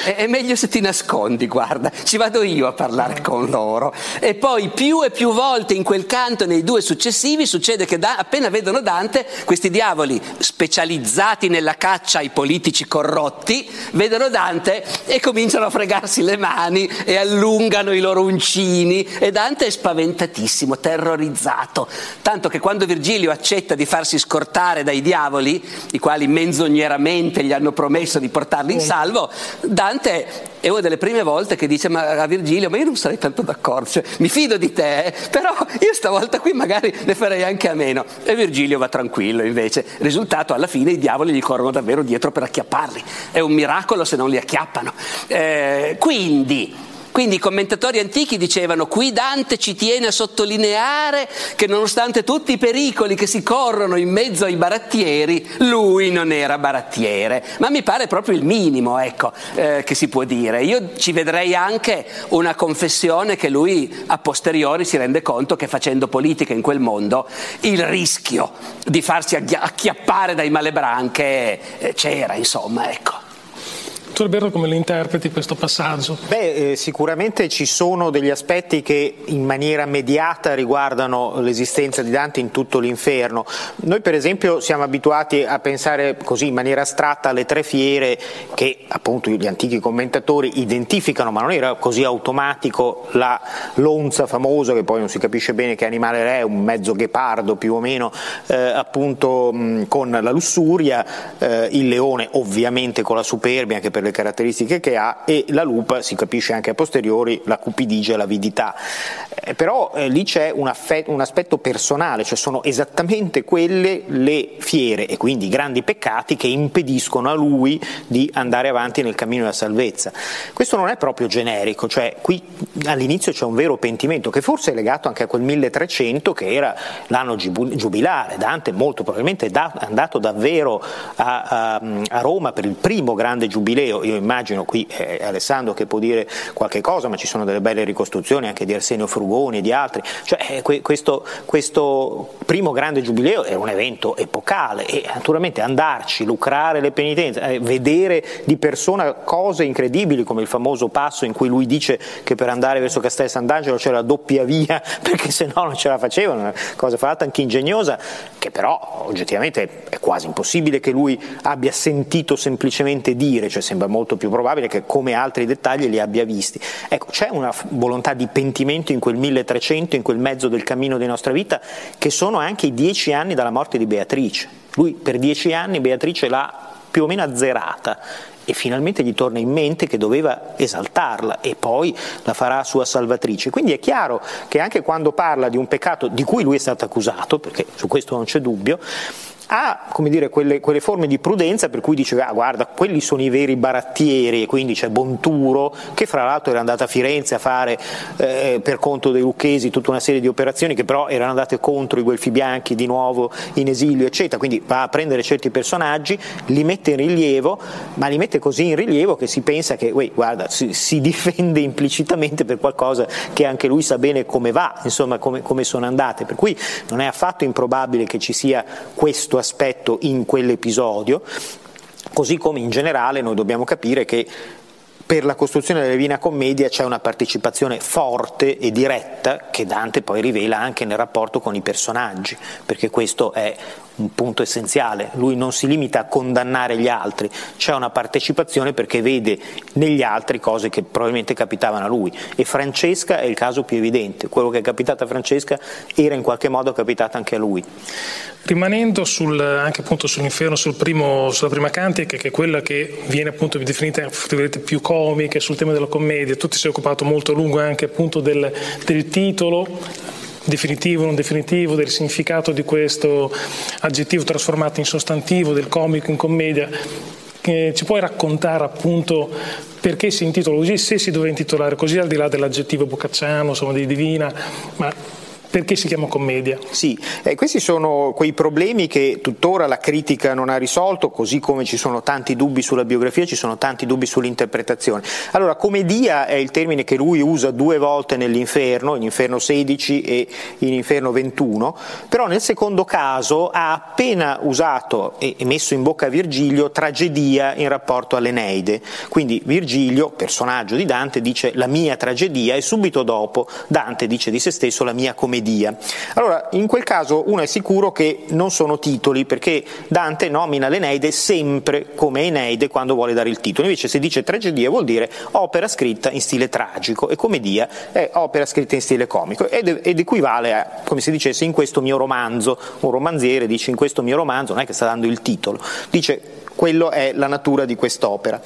È, meglio se ti nascondi, guarda, ci vado io a parlare con loro. E poi più e più volte in quel canto, nei due successivi, succede che da, appena vedono Dante, questi diavoli specializzati nella caccia ai politici corrotti, vedono Dante e cominciano a fregarsi le mani e allungano i loro uncini. E Dante è spaventatissimo, terrorizzato. Tanto che quando Virgilio accetta di farsi scortare scappare dai diavoli, i quali menzogneramente gli hanno promesso di portarli in salvo, Dante è una delle prime volte che dice ma a Virgilio, ma io non sarei tanto d'accordo, cioè, mi fido di te, eh, però io stavolta qui magari ne farei anche a meno. E Virgilio va tranquillo invece. Risultato, alla fine i diavoli gli corrono davvero dietro per acchiapparli. È un miracolo se non li acchiappano. Eh, quindi quindi i commentatori antichi dicevano qui Dante ci tiene a sottolineare che nonostante tutti i pericoli che si corrono in mezzo ai barattieri, lui non era barattiere. Ma mi pare proprio il minimo, ecco, eh, che si può dire. Io ci vedrei anche una confessione che lui a posteriori si rende conto che facendo politica in quel mondo il rischio di farsi acchiappare dai malebranche eh, c'era, insomma, ecco. Tu Alberto come lo interpreti questo passaggio? Beh, eh, sicuramente ci sono degli aspetti che in maniera mediata riguardano l'esistenza di Dante in tutto l'inferno. Noi per esempio siamo abituati a pensare così in maniera astratta alle tre fiere che appunto gli antichi commentatori identificano, ma non era così automatico la lonza famosa che poi non si capisce bene che animale è, un mezzo ghepardo più o meno, eh, appunto mh, con la lussuria, eh, il leone ovviamente con la superbia anche per per le caratteristiche che ha e la lupa si capisce anche a posteriori la cupidigia l'avidità. Eh, però eh, lì c'è un, affetto, un, aspetto personale, cioè sono esattamente quelle le fiere e quindi i grandi peccati che impediscono a lui di andare avanti nel cammino della salvezza. Questo non è proprio generico, cioè qui all'inizio c'è un vero pentimento che forse è legato anche a quel 1300 che era l'anno giubilare, Dante molto probabilmente è andato davvero a, a, a Roma per il primo grande giubileo Matteo, io immagino qui eh, Alessandro che può dire qualche cosa, ma ci sono delle belle ricostruzioni anche di Arsenio Frugoni e di altri, cioè eh, questo, questo, primo grande giubileo è un evento epocale e naturalmente andarci, lucrare le penitenze, eh, vedere di persona cose incredibili come il famoso passo in cui lui dice che per andare verso Castel Sant'Angelo c'era la doppia via perché se no non ce la facevano, una cosa fatta anche ingegnosa che però oggettivamente è quasi impossibile che lui abbia sentito semplicemente dire, cioè sembra molto più probabile che come altri dettagli li abbia visti. Ecco, c'è una volontà di pentimento in quel 1300, in quel mezzo del cammino di nostra vita, che sono anche i dieci anni dalla morte di Beatrice. Lui per dieci anni Beatrice l'ha più o meno azzerata e finalmente gli torna in mente che doveva esaltarla e poi la farà sua salvatrice. Quindi è chiaro che anche quando parla di un peccato di cui lui è stato accusato, perché su questo non c'è dubbio, ha dire, quelle, quelle, forme di prudenza per cui dice ah, guarda quelli sono i veri barattieri quindi c'è Bonturo che fra l'altro era andato a Firenze a fare eh, per conto dei lucchesi tutta una serie di operazioni che però erano andate contro i Guelfi Bianchi di nuovo in esilio eccetera. Quindi va a prendere certi personaggi li mette in rilievo ma li mette così in rilievo che si pensa che uè, guarda si, si, difende implicitamente per qualcosa che anche lui sa bene come va insomma come, come sono andate per cui non è affatto improbabile che ci sia questo aspetto in quell'episodio, così come in generale noi dobbiamo capire che per la costruzione della Divina Commedia c'è una partecipazione forte e diretta che Dante poi rivela anche nel rapporto con i personaggi, perché questo è un punto essenziale. Lui non si limita a condannare gli altri, c'è una partecipazione perché vede negli altri cose che probabilmente capitavano a lui. E Francesca è il caso più evidente. Quello che è capitato a Francesca era in qualche modo capitato anche a lui. Rimanendo sul, anche appunto sull'inferno, sul primo, sulla prima cantica, che è quella che viene appunto definita più comica, sul tema della commedia, tu ti sei occupato molto a lungo anche appunto del, del titolo, definitivo, non definitivo, del significato di questo aggettivo trasformato in sostantivo, del comico in commedia. Eh, ci puoi raccontare appunto perché si intitola così, se si doveva intitolare così, al di là dell'aggettivo boccacciano, insomma di divina, ma perché si chiama commedia? Sì, eh, questi sono quei problemi che tuttora la critica non ha risolto, così come ci sono tanti dubbi sulla biografia, ci sono tanti dubbi sull'interpretazione. Allora, commedia è il termine che lui usa due volte nell'inferno, in inferno 16 e in inferno 21, però nel secondo caso ha appena usato e messo in bocca a Virgilio tragedia in rapporto all'Eneide. Quindi Virgilio, personaggio di Dante, dice la mia tragedia e subito dopo Dante dice di se stesso la mia commedia. Allora, in quel caso uno è sicuro che non sono titoli, perché Dante nomina l'Eneide sempre come Eneide quando vuole dare il titolo. Invece se dice tragedia vuol dire opera scritta in stile tragico e commedia è opera scritta in stile comico ed, ed equivale a, come si dicesse, in questo mio romanzo. Un romanziere dice in questo mio romanzo, non è che sta dando il titolo, dice quello è la natura di quest'opera.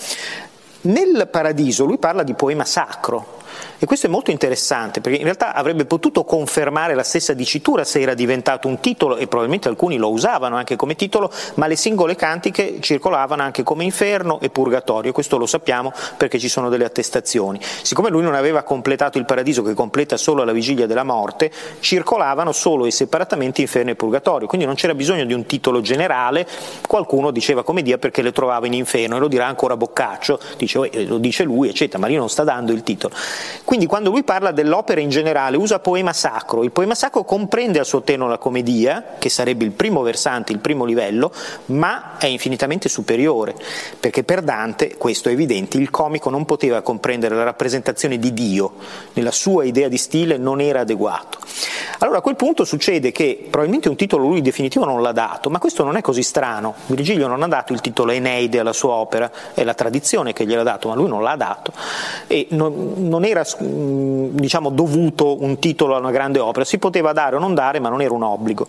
Nel Paradiso lui parla di poema sacro, e questo è molto interessante perché in realtà avrebbe potuto confermare la stessa dicitura se era diventato un titolo e probabilmente alcuni lo usavano anche come titolo, ma le singole cantiche circolavano anche come inferno e purgatorio, questo lo sappiamo perché ci sono delle attestazioni. Siccome lui non aveva completato il paradiso che completa solo alla vigilia della morte, circolavano solo e separatamente inferno e purgatorio, quindi non c'era bisogno di un titolo generale, qualcuno diceva come dia perché le trovava in inferno e lo dirà ancora Boccaccio, dice, lo dice lui, eccetera, ma lì non sta dando il titolo. Quindi quando lui parla dell'opera in generale usa poema sacro, il poema sacro comprende al suo tenore la commedia, che sarebbe il primo versante, il primo livello, ma è infinitamente superiore, perché per Dante, questo è evidente, il comico non poteva comprendere la rappresentazione di Dio, nella sua idea di stile non era adeguato. Allora a quel punto succede che probabilmente un titolo lui definitivo non l'ha dato, ma questo non è così strano. Virgilio non ha dato il titolo Eneide alla sua opera, è la tradizione che gliel'ha dato, ma lui non l'ha dato. E non, non era diciamo, dovuto un titolo a una grande opera, si poteva dare o non dare, ma non era un obbligo.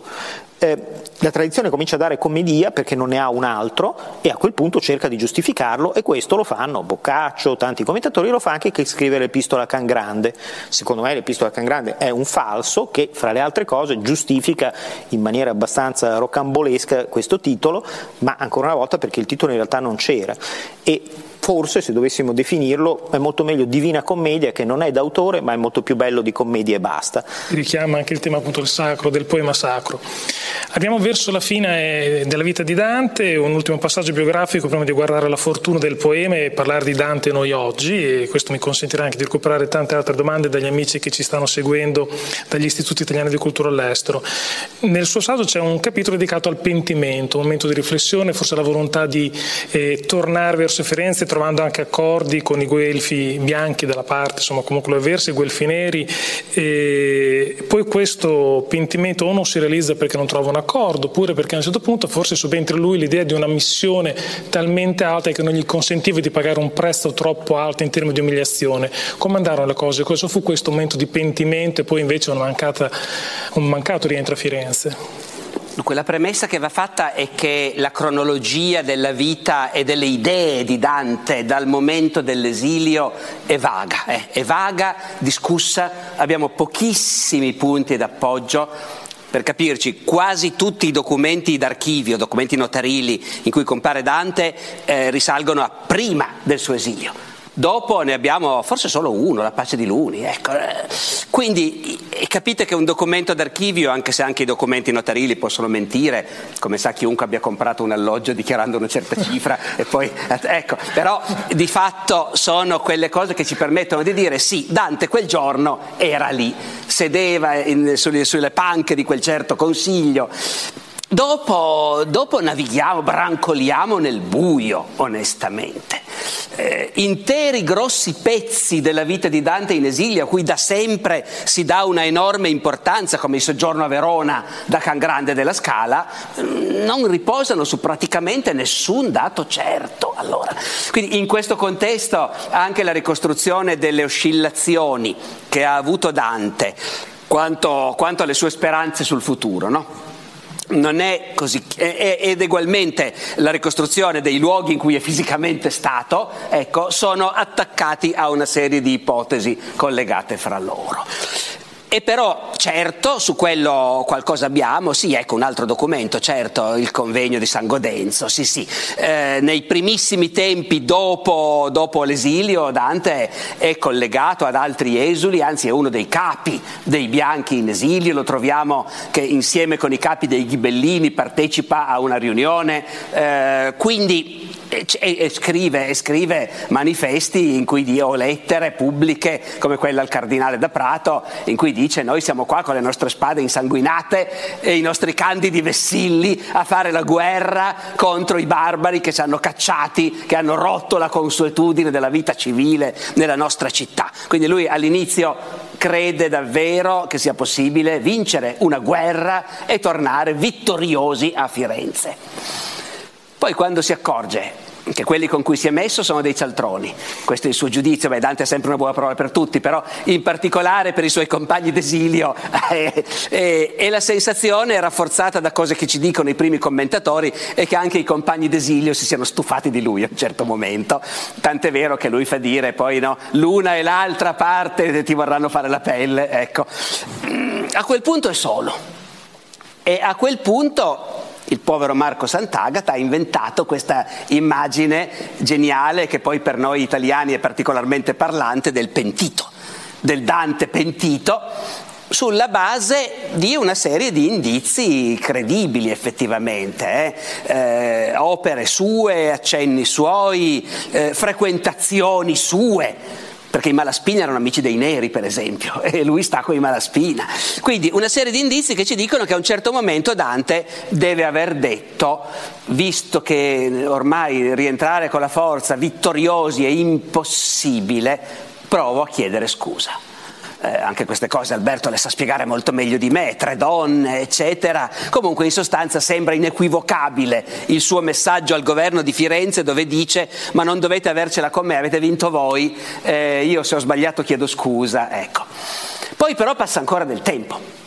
Eh, la tradizione comincia a dare commedia perché non ne ha un altro e a quel punto cerca di giustificarlo e questo lo fanno Boccaccio, tanti commentatori lo fa anche chi scrive l'epistola a Can Grande. Secondo me l'epistola a Can Grande è un falso che fra le altre cose giustifica in maniera abbastanza rocambolesca questo titolo, ma ancora una volta perché il titolo in realtà non c'era. E forse se dovessimo definirlo è molto meglio Divina Commedia che non è d'autore ma è molto più bello di commedia e basta. Richiama anche il tema appunto del sacro, del poema sacro. Arriviamo verso la fine della vita di Dante, un ultimo passaggio biografico prima di guardare la fortuna del poema e parlare di Dante noi oggi e questo mi consentirà anche di recuperare tante altre domande dagli amici che ci stanno seguendo dagli istituti italiani di cultura all'estero. Nel suo saggio c'è un capitolo dedicato al pentimento, un momento di riflessione, forse la volontà di eh, tornare verso Firenze trovando anche accordi con i guelfi bianchi dalla parte, insomma comunque lo verso i guelfi neri, e poi questo pentimento o non si realizza perché non trova un accordo, oppure perché a un certo punto forse subentra lui l'idea di una missione talmente alta che non gli consentiva di pagare un prezzo troppo alto in termini di umiliazione. Come andarono le cose? Cosa fu questo momento di pentimento e poi invece una mancata, un mancato rientro a Firenze? Dunque, la premessa che va fatta è che la cronologia della vita e delle idee di Dante dal momento dell'esilio è vaga, eh? è vaga, discussa, abbiamo pochissimi punti d'appoggio. Per capirci, quasi tutti i documenti d'archivio, documenti notarili in cui compare Dante, eh, risalgono a prima del suo esilio. Dopo ne abbiamo forse solo uno, la pace di Luni. Ecco. Quindi capite che un documento d'archivio, anche se anche i documenti notarili possono mentire, come sa chiunque abbia comprato un alloggio dichiarando una certa cifra, e poi, ecco, però di fatto sono quelle cose che ci permettono di dire sì, Dante quel giorno era lì, sedeva in, sulle, sulle panche di quel certo consiglio. Dopo, dopo navighiamo, brancoliamo nel buio, onestamente eh, interi grossi pezzi della vita di Dante in esilio, a cui da sempre si dà una enorme importanza, come il soggiorno a Verona da Can Grande della Scala, mm, non riposano su praticamente nessun dato certo. Allora, quindi in questo contesto anche la ricostruzione delle oscillazioni che ha avuto Dante quanto, quanto alle sue speranze sul futuro, no? Non è così, ed egualmente la ricostruzione dei luoghi in cui è fisicamente stato, ecco, sono attaccati a una serie di ipotesi collegate fra loro. E però certo su quello qualcosa abbiamo, sì ecco un altro documento, certo il convegno di San Godenzo, sì sì, eh, nei primissimi tempi dopo, dopo, l'esilio Dante è collegato ad altri esuli, anzi è uno dei capi dei bianchi in esilio, lo troviamo che insieme con i capi dei ghibellini partecipa a una riunione, eh, quindi e, e, scrive, e, scrive, manifesti in cui di, o lettere pubbliche come quella al cardinale da Prato in cui dice noi siamo qua con le nostre spade insanguinate e i nostri candidi vessilli a fare la guerra contro i barbari che ci hanno cacciati, che hanno rotto la consuetudine della vita civile nella nostra città. Quindi lui all'inizio crede davvero che sia possibile vincere una guerra e tornare vittoriosi a Firenze. Poi quando si accorge che quelli con cui si è messo sono dei cialtroni, questo è il suo giudizio, beh Dante ha sempre una buona parola per tutti, però in particolare per i suoi compagni d'esilio eh, eh, e la sensazione è rafforzata da cose che ci dicono i primi commentatori e che anche i compagni d'esilio si siano stufati di lui a un certo momento, tant'è vero che lui fa dire poi no, l'una e l'altra parte ti vorranno fare la pelle, ecco. A quel punto è solo e a quel punto il povero Marco Sant'Agata ha inventato questa immagine geniale che poi per noi italiani è particolarmente parlante del pentito, del Dante pentito, sulla base di una serie di indizi credibili effettivamente, eh? Eh, opere sue, accenni suoi, eh, frequentazioni sue perché i Malaspina erano amici dei neri, per esempio, e lui sta con i Malaspina. Quindi una serie di indizi che ci dicono che a un certo momento Dante deve aver detto, visto che ormai rientrare con la forza vittoriosi è impossibile, provo a chiedere scusa eh, anche queste cose Alberto le sa spiegare molto meglio di me, tre donne, eccetera. Comunque in sostanza sembra inequivocabile il suo messaggio al governo di Firenze dove dice ma non dovete avercela con me, avete vinto voi, eh, io se ho sbagliato chiedo scusa, ecco. Poi però passa ancora del tempo.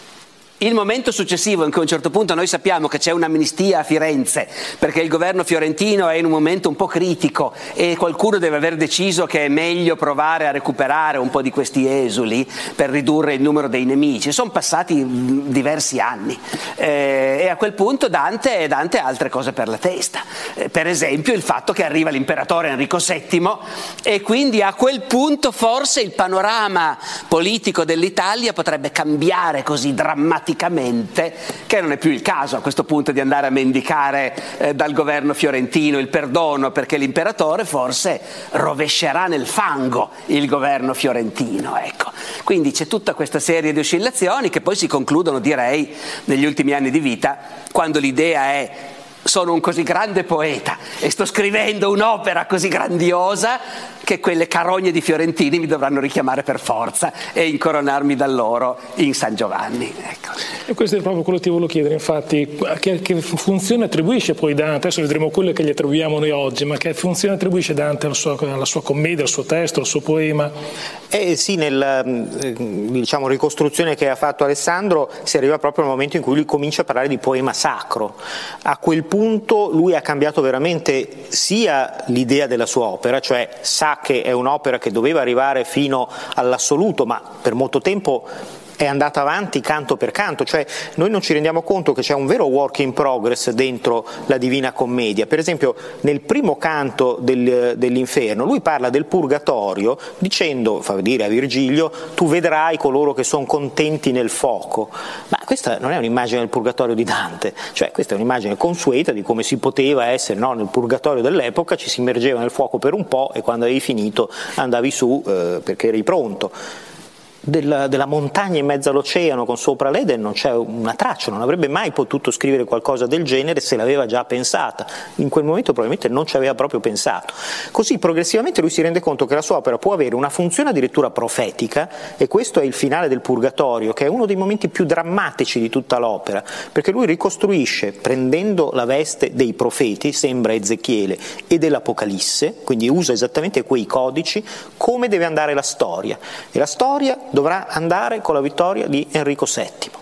Il momento successivo in cui a un certo punto noi sappiamo che c'è un'amnistia a Firenze perché il governo fiorentino è in un momento un po' critico e qualcuno deve aver deciso che è meglio provare a recuperare un po' di questi esuli per ridurre il numero dei nemici. Sono passati diversi anni eh, e a quel punto Dante, Dante, ha altre cose per la testa. Eh, per esempio il fatto che arriva l'imperatore Enrico VII e quindi a quel punto forse il panorama politico dell'Italia potrebbe cambiare così drammaticamente drammaticamente che non è più il caso a questo punto di andare a mendicare eh, dal governo fiorentino il perdono perché l'imperatore forse rovescerà nel fango il governo fiorentino. Ecco. Quindi c'è tutta questa serie di oscillazioni che poi si concludono, direi, negli ultimi anni di vita, quando l'idea è sono un così grande poeta e sto scrivendo un'opera così grandiosa che quelle carogne di Fiorentini mi dovranno richiamare per forza e incoronarmi da loro in San Giovanni. Ecco. E questo è proprio quello che ti volevo chiedere, infatti, che, che, funzione attribuisce poi Dante, adesso vedremo quello che gli attribuiamo noi oggi, ma che funzione attribuisce Dante alla sua, alla sua commedia, al suo testo, al suo poema? Eh sì, nella eh, diciamo, ricostruzione che ha fatto Alessandro si arriva proprio al momento in cui lui comincia a parlare di poema sacro. A quel punto lui ha cambiato veramente sia l'idea della sua opera, cioè sa che è un'opera che doveva arrivare fino all'assoluto, ma per molto tempo è andata avanti canto per canto, cioè noi non ci rendiamo conto che c'è un vero work in progress dentro la Divina Commedia. Per esempio nel primo canto del, dell'inferno lui parla del purgatorio dicendo, fa dire a Virgilio, tu vedrai coloro che sono contenti nel fuoco. Ma questa non è un'immagine del purgatorio di Dante, cioè questa è un'immagine consueta di come si poteva essere no? nel purgatorio dell'epoca, ci si immergeva nel fuoco per un po' e quando avevi finito andavi su eh, perché eri pronto della, della, montagna in mezzo all'oceano con sopra l'Eden non c'è una traccia, non avrebbe mai potuto scrivere qualcosa del genere se l'aveva già pensata, in quel momento probabilmente non ci aveva proprio pensato. Così progressivamente lui si rende conto che la sua opera può avere una funzione addirittura profetica e questo è il finale del Purgatorio, che è uno dei momenti più drammatici di tutta l'opera, perché lui ricostruisce prendendo la veste dei profeti, sembra Ezechiele, e dell'Apocalisse, quindi usa esattamente quei codici, come deve andare la storia. E la storia dovrà andare con la vittoria di Enrico VII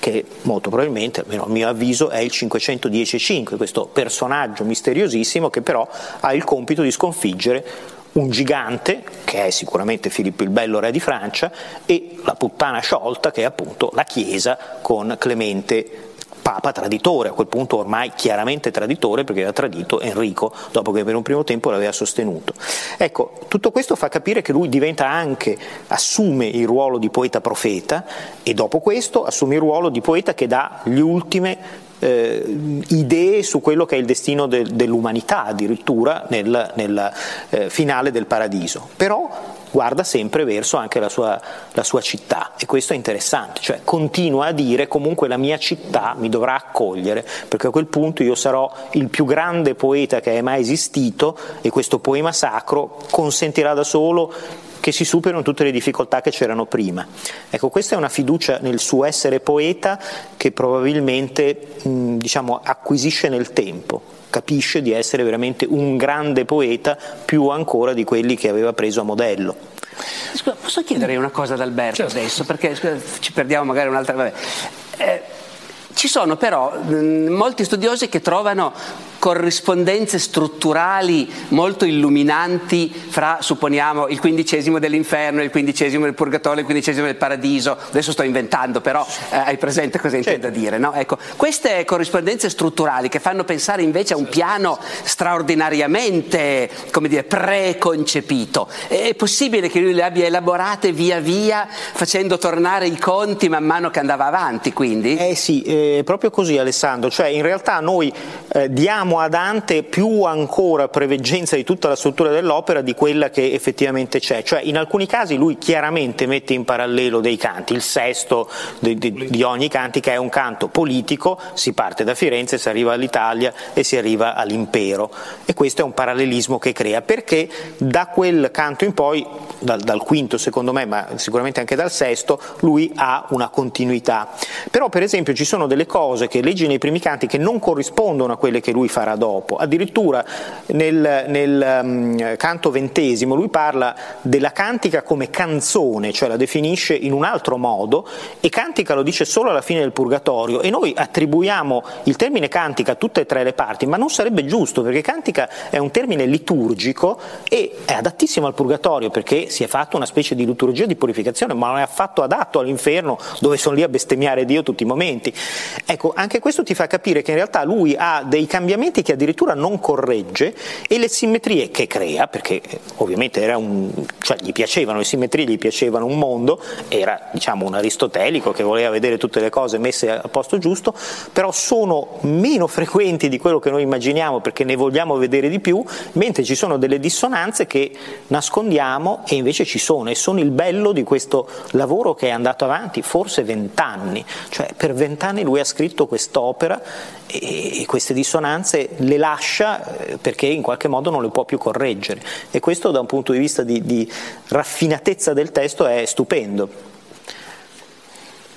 che molto probabilmente, almeno a mio avviso, è il 510-5, questo personaggio misteriosissimo che però ha il compito di sconfiggere un gigante, che è sicuramente Filippo il Bello, re di Francia, e la puttana sciolta, che è appunto la Chiesa con Clemente Papa traditore, a quel punto ormai chiaramente traditore perché aveva tradito Enrico dopo che per un primo tempo l'aveva sostenuto. Ecco, tutto questo fa capire che lui diventa anche, assume il ruolo di poeta profeta e dopo questo assume il ruolo di poeta che dà le ultime eh, idee su quello che è il destino de, dell'umanità addirittura nel, nel eh, finale del paradiso. Però guarda sempre verso anche la sua, la sua, città e questo è interessante, cioè continua a dire comunque la mia città mi dovrà accogliere perché a quel punto io sarò il più grande poeta che è mai esistito e questo poema sacro consentirà da solo che si superino tutte le difficoltà che c'erano prima. Ecco, questa è una fiducia nel suo essere poeta che probabilmente mh, diciamo, acquisisce nel tempo capisce di essere veramente un grande poeta, più ancora di quelli che aveva preso a modello. Scusa, posso chiedere una cosa ad Alberto certo. adesso? Perché scusa, ci perdiamo magari un'altra. Vabbè. Eh, ci sono però mh, molti studiosi che trovano corrispondenze strutturali molto illuminanti fra, supponiamo, il quindicesimo dell'inferno, il quindicesimo del purgatorio, il quindicesimo del paradiso. Adesso sto inventando, però eh, hai presente cosa intendo certo. dire, no? Ecco, queste corrispondenze strutturali che fanno pensare invece a un piano straordinariamente, come dire, preconcepito. È possibile che lui le abbia elaborate via via facendo tornare i conti man mano che andava avanti, quindi? Eh sì, è proprio così Alessandro, cioè in realtà noi eh, diamo a Dante più ancora preveggenza di tutta la struttura dell'opera di quella che effettivamente c'è, cioè in alcuni casi lui chiaramente mette in parallelo dei canti, il sesto di, di, di ogni canti che è un canto politico, si parte da Firenze, si arriva all'Italia e si arriva all'impero. E questo è un parallelismo che crea perché da quel canto in poi, dal, dal quinto secondo me, ma sicuramente anche dal sesto, lui ha una continuità. Però per esempio ci sono delle cose che leggi nei primi canti che non corrispondono a quelle che lui fa farà dopo. Addirittura nel, nel um, canto ventesimo lui parla della cantica come canzone, cioè la definisce in un altro modo e cantica lo dice solo alla fine del purgatorio e noi attribuiamo il termine cantica a tutte e tre le parti, ma non sarebbe giusto perché cantica è un termine liturgico e è adattissimo al purgatorio perché si è fatto una specie di liturgia di purificazione, ma non è affatto adatto all'inferno dove sono lì a bestemmiare Dio tutti i momenti. Ecco, anche questo ti fa capire che in realtà lui ha dei cambiamenti che addirittura non corregge e le simmetrie che crea, perché ovviamente un, cioè gli piacevano le simmetrie, gli piacevano un mondo, era diciamo un aristotelico che voleva vedere tutte le cose messe al posto giusto, però sono meno frequenti di quello che noi immaginiamo perché ne vogliamo vedere di più, mentre ci sono delle dissonanze che nascondiamo e invece ci sono e sono il bello di questo lavoro che è andato avanti forse vent'anni, cioè per vent'anni lui ha scritto quest'opera e queste dissonanze le lascia eh, perché in qualche modo non le può più correggere e questo da un punto di vista di, di raffinatezza del testo è stupendo.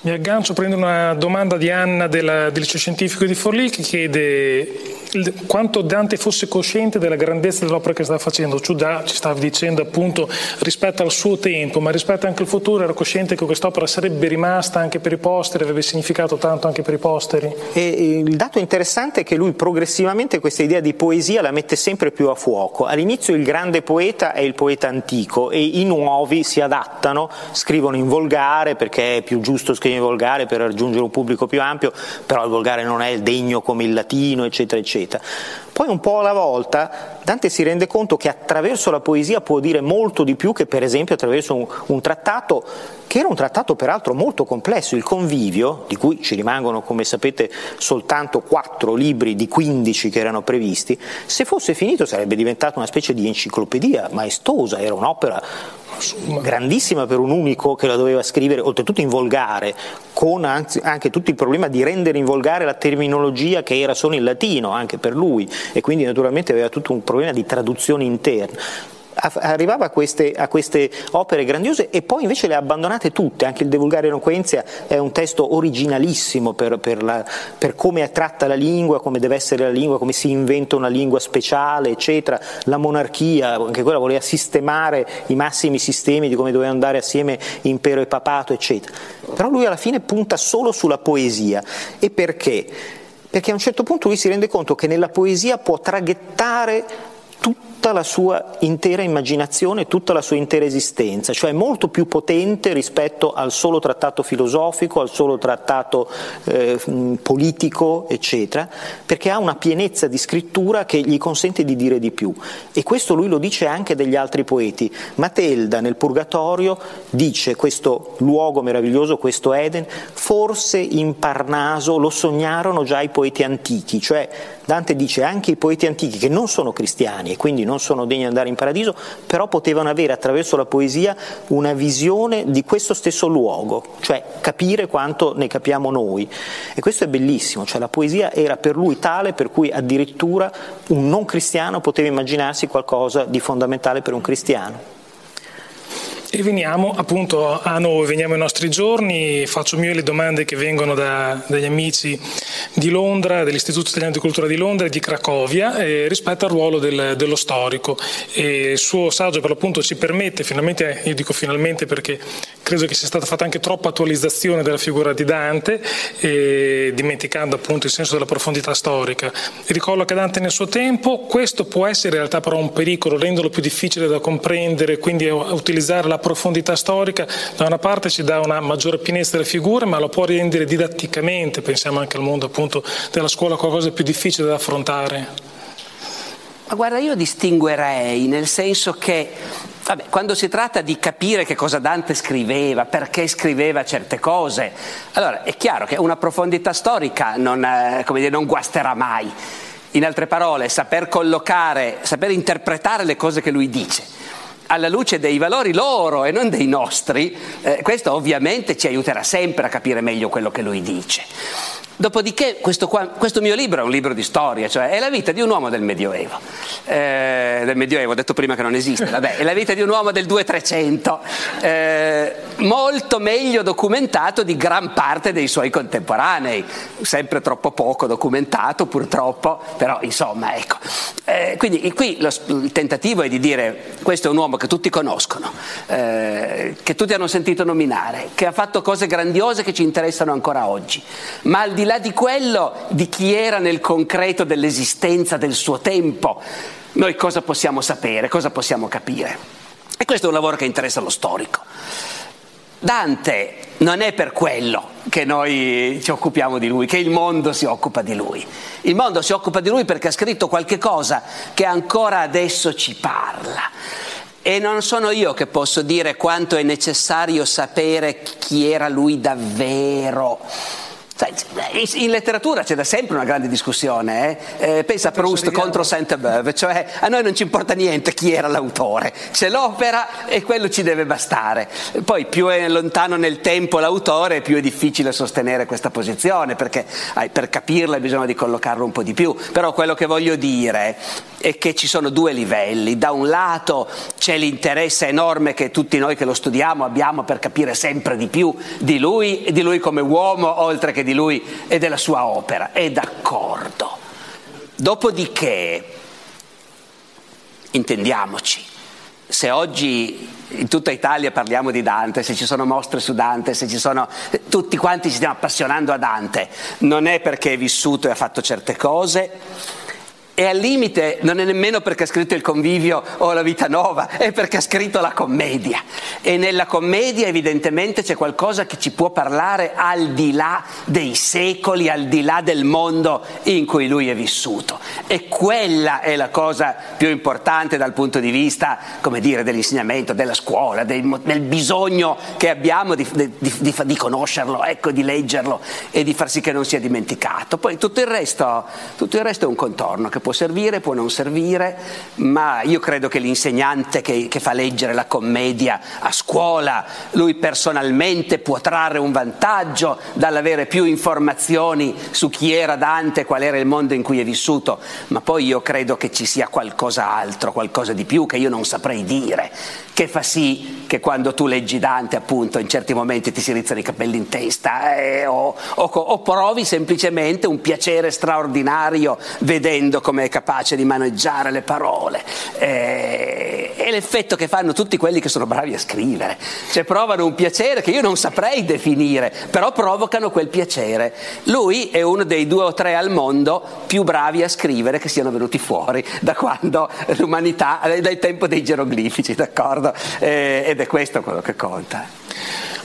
Mi aggancio, prendo una domanda di Anna del, del liceo scientifico di Forlì che chiede quanto Dante fosse cosciente della grandezza dell'opera che stava facendo. Ciudà ci stava dicendo appunto rispetto al suo tempo, ma rispetto anche al futuro era cosciente che quest'opera sarebbe rimasta anche per i posteri, avrebbe significato tanto anche per i posteri. E il dato interessante è che lui progressivamente questa idea di poesia la mette sempre più a fuoco. All'inizio il grande poeta è il poeta antico e i nuovi si adattano, scrivono in volgare perché è più giusto scrivere in volgare per raggiungere un pubblico più ampio, però il volgare non è degno come il latino, eccetera eccetera. Poi un po' alla volta Dante si rende conto che attraverso la poesia può dire molto di più che per esempio attraverso un, un trattato, che era un trattato peraltro molto complesso, il Convivio, di cui ci rimangono come sapete soltanto quattro libri di 15 che erano previsti, se fosse finito sarebbe diventato una specie di enciclopedia maestosa, era un'opera grandissima per un unico che la doveva scrivere, oltretutto in volgare, con anche tutto il problema di rendere in volgare la terminologia che era solo in latino anche per lui e quindi naturalmente aveva tutto un problema di traduzione interna arrivava a queste, a queste, opere grandiose e poi invece le ha abbandonate tutte, anche il De Vulgare Eloquenzia è un testo originalissimo per, per, la, per, come tratta la lingua, come deve essere la lingua, come si inventa una lingua speciale, eccetera, la monarchia, anche quella voleva sistemare i massimi sistemi di come doveva andare assieme impero e papato, eccetera. Però lui alla fine punta solo sulla poesia. E perché? Perché a un certo punto lui si rende conto che nella poesia può traghettare tutta la sua intera immaginazione, tutta la sua intera esistenza, cioè molto più potente rispetto al solo trattato filosofico, al solo trattato eh, politico, eccetera, perché ha una pienezza di scrittura che gli consente di dire di più. E questo lui lo dice anche degli altri poeti. Matelda nel Purgatorio dice questo luogo meraviglioso, questo Eden, forse in Parnaso lo sognarono già i poeti antichi, cioè Dante dice anche i poeti antichi che non sono cristiani e quindi non sono degni di andare in paradiso, però potevano avere attraverso la poesia una visione di questo stesso luogo, cioè capire quanto ne capiamo noi. E questo è bellissimo, cioè la poesia era per lui tale per cui addirittura un non cristiano poteva immaginarsi qualcosa di fondamentale per un cristiano. E veniamo appunto a noi, veniamo ai nostri giorni, faccio mie le domande che vengono da, dagli amici di Londra, dell'Istituto Italiano di Cultura di Londra e di Cracovia eh, rispetto al ruolo del, dello storico. E il suo saggio per l'appunto ci permette, finalmente, io dico finalmente perché credo che sia stata fatta anche troppa attualizzazione della figura di Dante, eh, dimenticando appunto il senso della profondità storica. Ricolloca Dante nel suo tempo, questo può essere in realtà però un pericolo, renderlo più difficile da comprendere, quindi utilizzare la profondità storica da una parte ci dà una maggiore pienezza delle figure, ma lo può rendere didatticamente, pensiamo anche al mondo appunto della scuola, qualcosa di più difficile da affrontare. Ma guarda, io distinguerei nel senso che Vabbè, quando si tratta di capire che cosa Dante scriveva, perché scriveva certe cose, allora è chiaro che una profondità storica non, eh, dire, non guasterà mai. In altre parole, saper collocare, saper interpretare le cose che lui dice alla luce dei valori loro e non dei nostri, eh, questo ovviamente ci aiuterà sempre a capire meglio quello che lui dice. Dopodiché questo, qua, questo, mio libro è un libro di storia, cioè è la vita di un uomo del Medioevo. Eh, del Medioevo, ho detto prima che non esiste, vabbè, è la vita di un uomo del 2300, eh, molto meglio documentato di gran parte dei suoi contemporanei, sempre troppo poco documentato purtroppo, però insomma ecco. Eh, quindi qui lo, il tentativo è di dire questo è un uomo che tutti conoscono, eh, che tutti hanno sentito nominare, che ha fatto cose grandiose che ci interessano ancora oggi, ma al di di là di quello, di chi era nel concreto dell'esistenza del suo tempo, noi cosa possiamo sapere, cosa possiamo capire? E questo è un lavoro che interessa lo storico. Dante non è per quello che noi ci occupiamo di lui, che il mondo si occupa di lui. Il mondo si occupa di lui perché ha scritto qualche cosa che ancora adesso ci parla. E non sono io che posso dire quanto è necessario sapere chi era lui davvero in letteratura c'è da sempre una grande discussione, eh? Eh, pensa a Proust contro Saint-Beuve, cioè a noi non ci importa niente chi era l'autore, c'è l'opera e quello ci deve bastare. Poi più è lontano nel tempo l'autore più è difficile sostenere questa posizione perché eh, per capirla bisogna di collocarlo un po' di più, però quello che voglio dire è che ci sono due livelli, da un lato c'è l'interesse enorme che tutti noi che lo studiamo abbiamo per capire sempre di più di lui, di lui come uomo oltre che di lui e della sua opera, è d'accordo. Dopodiché, intendiamoci, se oggi in tutta Italia parliamo di Dante, se ci sono mostre su Dante, se ci sono tutti quanti ci stiamo appassionando a Dante, non è perché è vissuto e ha fatto certe cose, e al limite non è nemmeno perché ha scritto il convivio o la vita nuova, è perché ha scritto la commedia. E nella commedia evidentemente c'è qualcosa che ci può parlare al di là dei secoli, al di là del mondo in cui lui è vissuto. E quella è la cosa più importante dal punto di vista, come dire, dell'insegnamento, della scuola, del, del bisogno che abbiamo di, di, di, di, conoscerlo, ecco, di leggerlo e di far sì che non sia dimenticato. Poi tutto il resto, tutto il resto è un contorno che può servire, può non servire, ma io credo che l'insegnante che, che fa leggere la commedia a scuola, lui personalmente può trarre un vantaggio dall'avere più informazioni su chi era Dante, qual era il mondo in cui è vissuto, ma poi io credo che ci sia qualcos'altro, qualcosa di più che io non saprei dire, che fa sì che quando tu leggi Dante appunto in certi momenti ti si rizzano i capelli in testa eh, o, o, o provi semplicemente un piacere straordinario vedendo come come è capace di maneggiare le parole. Eh, e l'effetto che fanno tutti quelli che sono bravi a scrivere, cioè provano un piacere che io non saprei definire, però provocano quel piacere. Lui è uno dei due o tre al mondo più bravi a scrivere che siano venuti fuori da quando l'umanità, dal tempo dei geroglifici, d'accordo? Eh, ed è questo quello che conta.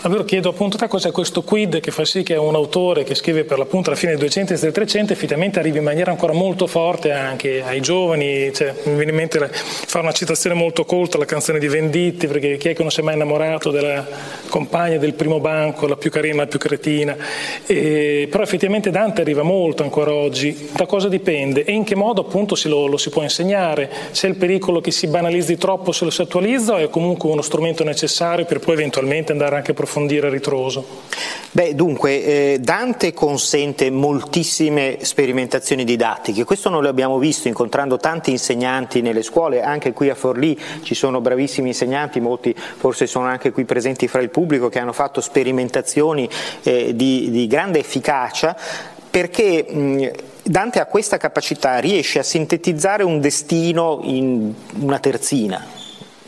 Allora chiedo appunto a te cos'è questo quid che fa sì che un autore che scrive per l'appunto alla fine del 200 e del 300 effettivamente arrivi in maniera ancora molto forte anche ai giovani, cioè, mi viene in mente fare una citazione molto colta alla canzone di Venditti, perché chi è che non si è mai innamorato della compagna del primo banco, la più carina, la più cretina, e, però effettivamente Dante arriva molto ancora oggi, da cosa dipende? E in che modo appunto lo, lo si può insegnare, c'è il pericolo che si banalizzi troppo se lo si attualizza o è comunque uno strumento necessario per poi eventualmente andare anche a approfondire a ritroso? Beh, dunque, eh, Dante consente moltissime sperimentazioni didattiche, questo noi l'abbiamo visto incontrando tanti insegnanti nelle scuole, anche qui a Forlì ci sono bravissimi insegnanti, molti forse sono anche qui presenti fra il pubblico che hanno fatto sperimentazioni eh, di, di grande efficacia perché mh, Dante ha questa capacità, riesce a sintetizzare un destino in una terzina,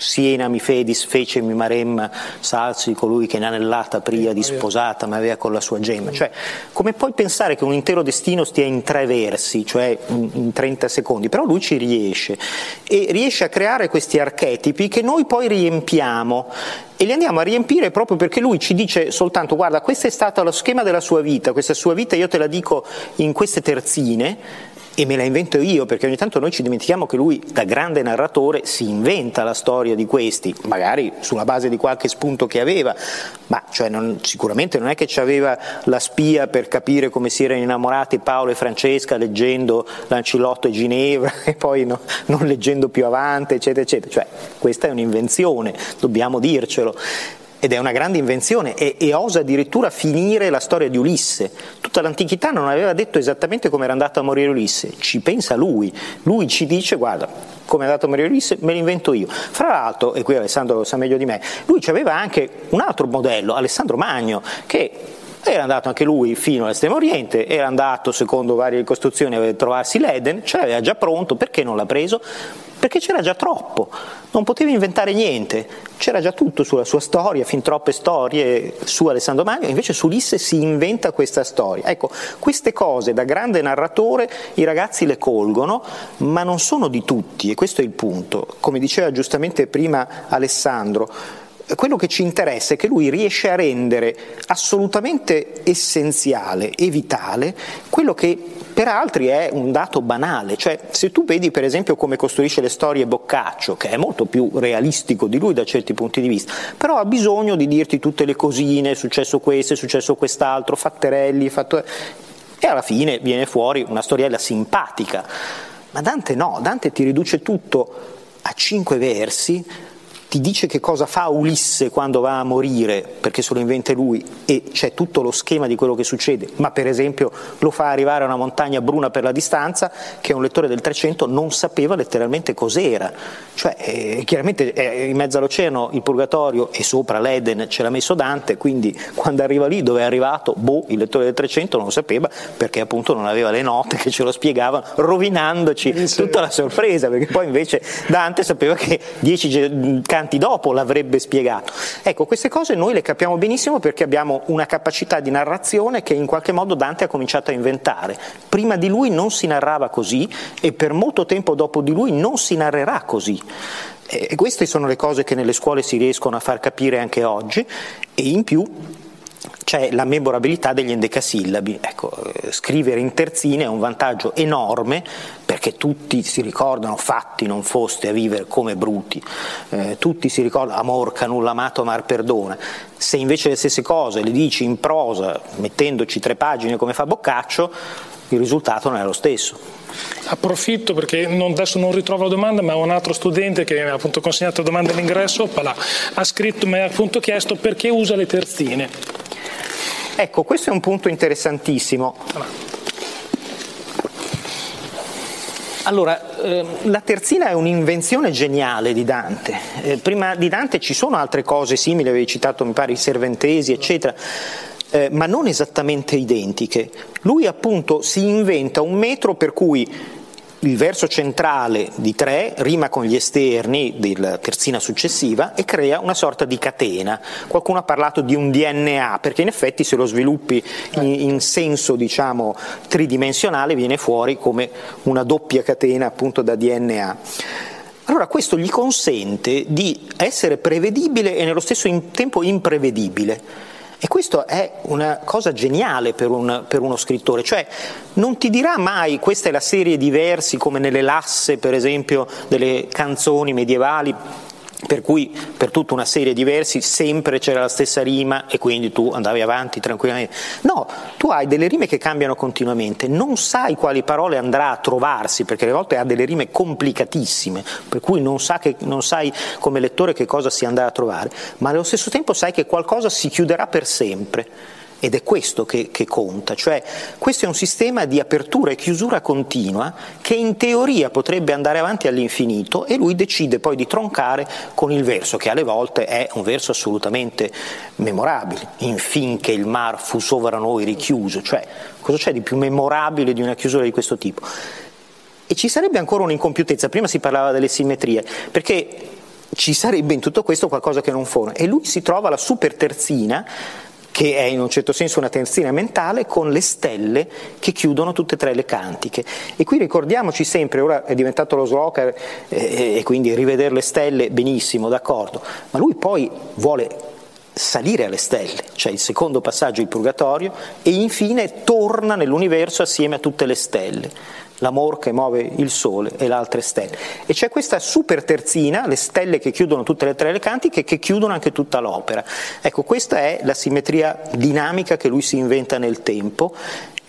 Siena mi fedis fecemi maremma salsi colui che in anellata pria di sposata ma aveva con la sua gemma. Cioè, come puoi pensare che un intero destino stia in tre versi, cioè in 30 secondi? Però lui ci riesce e riesce a creare questi archetipi che noi poi riempiamo e li andiamo a riempire proprio perché lui ci dice soltanto guarda questo è stato lo schema della sua vita, questa sua vita io te la dico in queste terzine e me la invento io, perché ogni tanto noi ci dimentichiamo che lui, da grande narratore, si inventa la storia di questi, magari sulla base di qualche spunto che aveva, ma cioè non, sicuramente non è che aveva la spia per capire come si erano innamorati Paolo e Francesca leggendo Lancilotto e Ginevra e poi no, non leggendo più avanti, eccetera, eccetera. Cioè, questa è un'invenzione, dobbiamo dircelo ed è una grande invenzione e, e, osa addirittura finire la storia di Ulisse. Tutta l'antichità non aveva detto esattamente come era andato a morire Ulisse, ci pensa lui, lui ci dice guarda come è andato a morire Ulisse me l'invento io. Fra l'altro, e qui Alessandro lo sa meglio di me, lui aveva anche un altro modello, Alessandro Magno, che era andato anche lui fino all'estremo oriente, era andato secondo varie ricostruzioni a trovarsi l'Eden, ce l'aveva già pronto, perché non l'ha preso? perché c'era già troppo, non poteva inventare niente, c'era già tutto sulla sua storia, fin troppe storie su Alessandro Magno, invece su Ulisse si inventa questa storia. Ecco, queste cose da grande narratore i ragazzi le colgono, ma non sono di tutti e questo è il punto. Come diceva giustamente prima Alessandro, quello che ci interessa è che lui riesce a rendere assolutamente essenziale e vitale quello che per altri è un dato banale, cioè se tu vedi per esempio come costruisce le storie Boccaccio, che è molto più realistico di lui da certi punti di vista, però ha bisogno di dirti tutte le cosine, è successo questo, è successo quest'altro, fatterelli, fatto... e alla fine viene fuori una storiella simpatica. Ma Dante no, Dante ti riduce tutto a cinque versi ti dice che cosa fa Ulisse quando va a morire, perché se lo inventa lui e c'è tutto lo schema di quello che succede, ma per esempio lo fa arrivare a una montagna bruna per la distanza che un lettore del 300 non sapeva letteralmente cos'era. Cioè, eh, chiaramente è in mezzo all'oceano il purgatorio e sopra l'Eden ce l'ha messo Dante, quindi quando arriva lì dove è arrivato, boh, il lettore del 300 non lo sapeva perché appunto non aveva le note che ce lo spiegavano, rovinandoci sì. tutta la sorpresa, perché poi invece Dante sapeva che dieci canti dopo l'avrebbe spiegato. Ecco, queste cose noi le capiamo benissimo perché abbiamo una capacità di narrazione che in qualche modo Dante ha cominciato a inventare. Prima di lui non si narrava così e per molto tempo dopo di lui non si narrerà così. E queste sono le cose che nelle scuole si riescono a far capire anche oggi e in più c'è la memorabilità degli endecasillabi. Ecco, eh, scrivere in terzine è un vantaggio enorme perché tutti si ricordano fatti non foste a vivere come bruti, eh, tutti si ricordano amor canulla amato amar perdona. Se invece le stesse cose le dici in prosa, mettendoci tre pagine come fa Boccaccio, il risultato non è lo stesso. Approfitto perché non, adesso non ritrovo la domanda, ma un altro studente che mi ha consegnato la domanda all'ingresso ha scritto, mi ha appunto chiesto perché usa le terzine. Ecco, questo è un punto interessantissimo. Allora, eh, la terzina è un'invenzione geniale di Dante. Eh, prima di Dante ci sono altre cose simili, avevi citato mi pare i serventesi, eccetera, eh, ma non esattamente identiche. Lui appunto si inventa un metro per cui il verso centrale di tre rima con gli esterni della terzina successiva e crea una sorta di catena. Qualcuno ha parlato di un DNA, perché in effetti se lo sviluppi in, in senso diciamo tridimensionale viene fuori come una doppia catena appunto da DNA. Allora questo gli consente di essere prevedibile e nello stesso tempo imprevedibile. E questo è una cosa geniale per, un, per, uno scrittore, cioè non ti dirà mai questa è la serie di versi come nelle lasse, per esempio, delle canzoni medievali per cui per tutta una serie di versi sempre c'era la stessa rima e quindi tu andavi avanti tranquillamente. No, tu hai delle rime che cambiano continuamente, non sai quali parole andrà a trovarsi, perché alle volte ha delle rime complicatissime, per cui non, sa che, non sai come lettore che cosa si andrà a trovare, ma allo stesso tempo sai che qualcosa si chiuderà per sempre. Ed è questo che, che, conta, cioè questo è un sistema di apertura e chiusura continua che in teoria potrebbe andare avanti all'infinito e lui decide poi di troncare con il verso, che alle volte è un verso assolutamente memorabile, infin che il mar fu sovra noi richiuso, cioè cosa c'è di più memorabile di una chiusura di questo tipo? E ci sarebbe ancora un'incompiutezza, prima si parlava delle simmetrie, perché ci sarebbe in tutto questo qualcosa che non funziona e lui si trova la super terzina che è in un certo senso una terzina mentale, con le stelle che chiudono tutte e tre le cantiche. E qui ricordiamoci sempre, ora è diventato lo Sloker eh, e quindi rivedere le stelle, benissimo, d'accordo, ma lui poi vuole salire alle stelle, cioè il secondo passaggio il purgatorio, e infine torna nell'universo assieme a tutte le stelle l'amor che muove il sole e le altre stelle. E c'è questa super terzina, le stelle che chiudono tutte le tre le cantiche, che chiudono anche tutta l'opera. Ecco, questa è la simmetria dinamica che lui si inventa nel tempo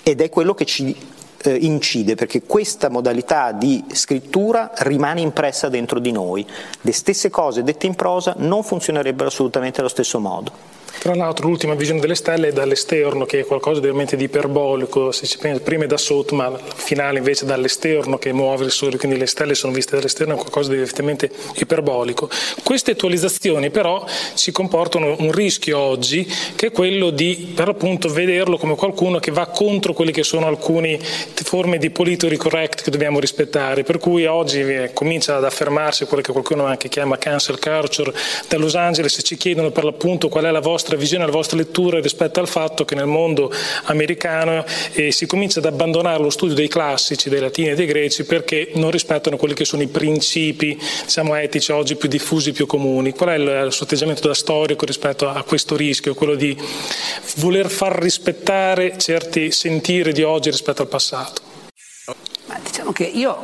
ed è quello che ci eh, incide, perché questa modalità di scrittura rimane impressa dentro di noi. Le stesse cose dette in prosa non funzionerebbero assolutamente allo stesso modo. Tra l'altro l'ultima visione delle stelle è dall'esterno, che è qualcosa di veramente di iperbolico, se si pensa prima è da sotto, ma il finale invece dall'esterno che muove il sole, quindi le stelle sono viste dall'esterno, è qualcosa di effettivamente iperbolico. Queste attualizzazioni però ci comportano un rischio oggi, che è quello di per appunto vederlo come qualcuno che va contro quelle che sono alcune forme di politically correct che dobbiamo rispettare, per cui oggi eh, comincia ad affermarsi quello che qualcuno anche chiama cancel culture da Los Angeles ci chiedono per l'appunto qual è la vostra vostra visione, la vostra lettura rispetto al fatto che nel mondo americano eh, si comincia ad abbandonare lo studio dei classici, dei latini e dei greci perché non rispettano quelli che sono i principi diciamo, etici oggi più diffusi, più comuni. Qual è il, il suo atteggiamento da storico rispetto a questo rischio, quello di voler far rispettare certi sentire di oggi rispetto al passato? Ma diciamo che io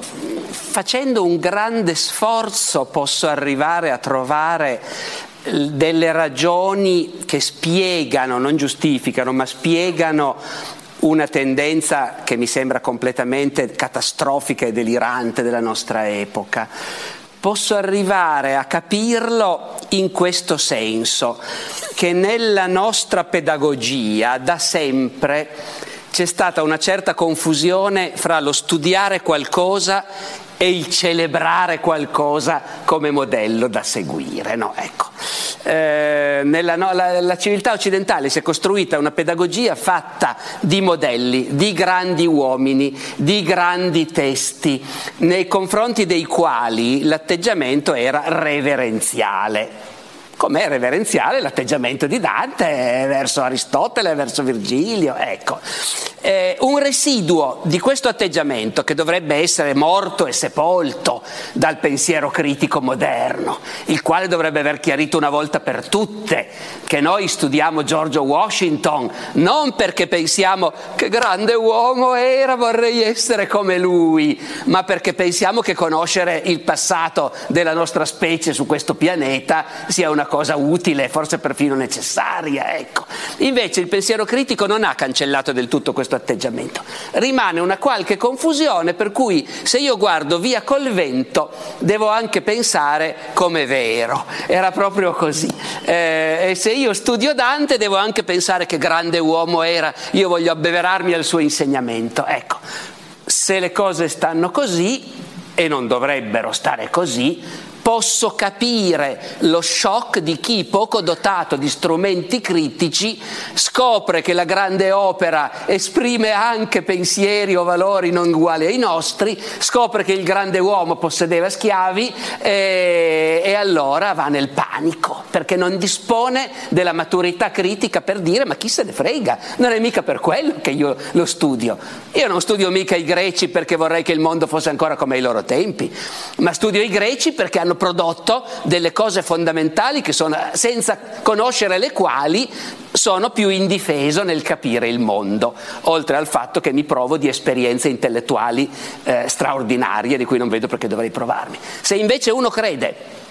facendo un grande sforzo posso arrivare a trovare delle ragioni che spiegano, non giustificano, ma spiegano una tendenza che mi sembra completamente catastrofica e delirante della nostra epoca. Posso arrivare a capirlo in questo senso, che nella nostra pedagogia da sempre c'è stata una certa confusione fra lo studiare qualcosa e il celebrare qualcosa come modello da seguire. No, ecco. Eh, nella, no, la, la, civiltà occidentale si è costruita una pedagogia fatta di modelli, di grandi uomini, di grandi testi, nei confronti dei quali l'atteggiamento era reverenziale com'è reverenziale l'atteggiamento di Dante verso Aristotele, verso Virgilio, ecco. Eh, un residuo di questo atteggiamento che dovrebbe essere morto e sepolto dal pensiero critico moderno, il quale dovrebbe aver chiarito una volta per tutte che noi studiamo Giorgio Washington non perché pensiamo che grande uomo era, vorrei essere come lui, ma perché pensiamo che conoscere il passato della nostra specie su questo pianeta sia una cosa utile, forse perfino necessaria. Ecco. Invece il pensiero critico non ha cancellato del tutto questo atteggiamento. Rimane una qualche confusione per cui se io guardo via col vento devo anche pensare come vero. Era proprio così. Eh, e se io studio Dante devo anche pensare che grande uomo era, io voglio abbeverarmi al suo insegnamento. Ecco, se le cose stanno così, e non dovrebbero stare così, posso capire lo shock di chi poco dotato di strumenti critici scopre che la grande opera esprime anche pensieri o valori non uguali ai nostri, scopre che il grande uomo possedeva schiavi e, e allora va nel panico perché non dispone della maturità critica per dire ma chi se ne frega, non è mica per quello che io lo studio. Io non studio mica i greci perché vorrei che il mondo fosse ancora come ai loro tempi, ma studio i greci perché hanno prodotto delle cose fondamentali sono, senza conoscere le quali sono più indifeso nel capire il mondo, oltre al fatto che mi provo di esperienze intellettuali eh, straordinarie di cui non vedo perché dovrei provarmi. Se invece uno crede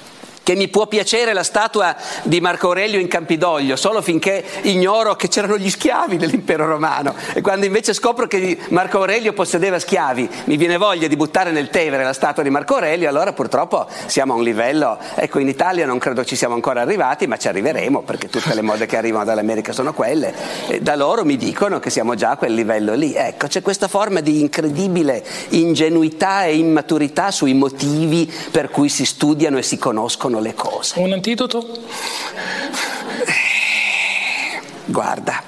che mi può piacere la statua di Marco Aurelio in Campidoglio solo finché ignoro che c'erano gli schiavi nell'impero romano. E quando invece scopro che Marco Aurelio possedeva schiavi mi viene voglia di buttare nel Tevere la statua di Marco Aurelio allora purtroppo siamo a un livello ecco in Italia non credo ci siamo ancora arrivati ma ci arriveremo perché tutte le mode che arrivano dall'America sono quelle e da loro mi dicono che siamo già a quel livello lì. Ecco c'è questa forma di incredibile ingenuità e immaturità sui motivi per cui si studiano e si conoscono sono le cose. Un antidoto? Guarda,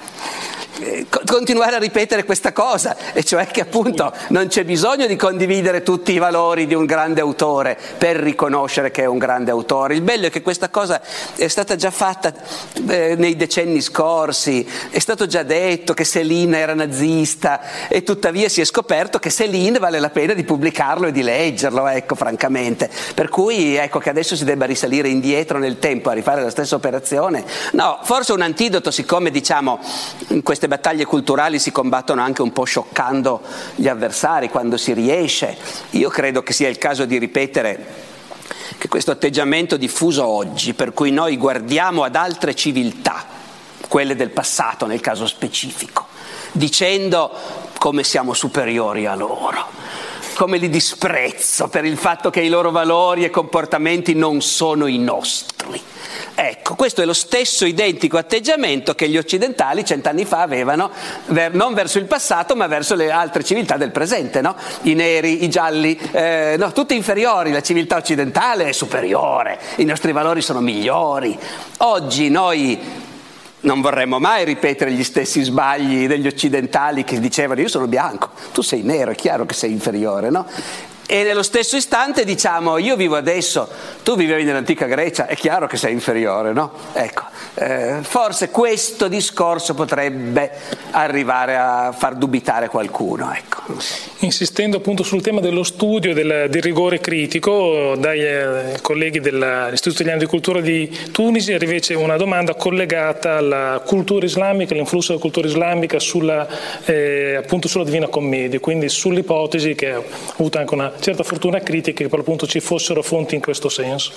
continuare a ripetere questa cosa, e cioè che appunto non c'è bisogno di condividere tutti i valori di un grande autore per riconoscere che è un grande autore. Il bello è che questa cosa è stata già fatta eh, nei decenni scorsi, è stato già detto che Céline era nazista e tuttavia si è scoperto che Céline vale la pena di pubblicarlo e di leggerlo, ecco, francamente. Per cui ecco che adesso si debba risalire indietro nel tempo a rifare la stessa operazione. No, forse un antidoto, siccome diciamo in queste battaglie culturali si combattono anche un po' scioccando gli avversari quando si riesce. Io credo che sia il caso di ripetere che questo atteggiamento diffuso oggi, per cui noi guardiamo ad altre civiltà, quelle del passato nel caso specifico, dicendo come siamo superiori a loro come li disprezzo per il fatto che i loro valori e comportamenti non sono i nostri. Ecco, questo è lo stesso identico atteggiamento che gli occidentali cent'anni fa avevano, non verso il passato, ma verso le altre civiltà del presente, no? I neri, i gialli, eh, no, tutti inferiori, la civiltà occidentale è superiore, i nostri valori sono migliori. Oggi noi non vorremmo mai ripetere gli stessi sbagli degli occidentali che dicevano io sono bianco, tu sei nero, è chiaro che sei inferiore, no? E nello stesso istante diciamo io vivo adesso, tu vivevi nell'antica Grecia, è chiaro che sei inferiore, no? Ecco, eh, forse questo discorso potrebbe arrivare a far dubitare qualcuno. Ecco. Insistendo appunto sul tema dello studio, del, del rigore critico, dai eh, colleghi dell'Istituto Italiano di Cultura di Tunisi arriva invece una domanda collegata alla cultura islamica, all'influsso della cultura islamica sulla, eh, appunto sulla Divina Commedia, quindi sull'ipotesi che ha avuto anche una certa fortuna critica che per l'appunto ci fossero fonti in questo senso.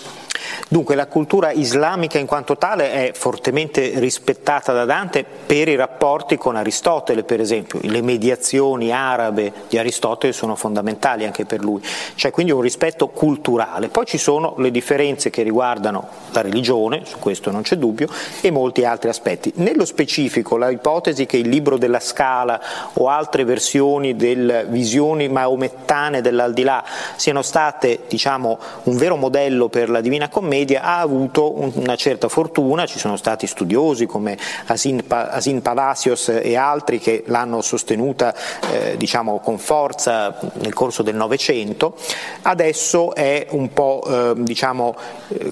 Dunque la cultura islamica in quanto tale è fortemente rispettata da Dante per i rapporti con Aristotele per esempio, le mediazioni arabe di Aristotele sono fondamentali anche per lui, c'è quindi un rispetto culturale. Poi ci sono le differenze che riguardano la religione, su questo non c'è dubbio, e molti altri aspetti. Nello specifico la ipotesi che il libro della Scala o altre versioni delle visioni maomettane dell'aldilà siano state diciamo, un vero modello per la Divina Commedia ha avuto una certa fortuna, ci sono stati studiosi come Asin, Asin Palacios e altri che l'hanno sostenuta eh, diciamo, con forza nel corso del Novecento, adesso è un po' eh, diciamo,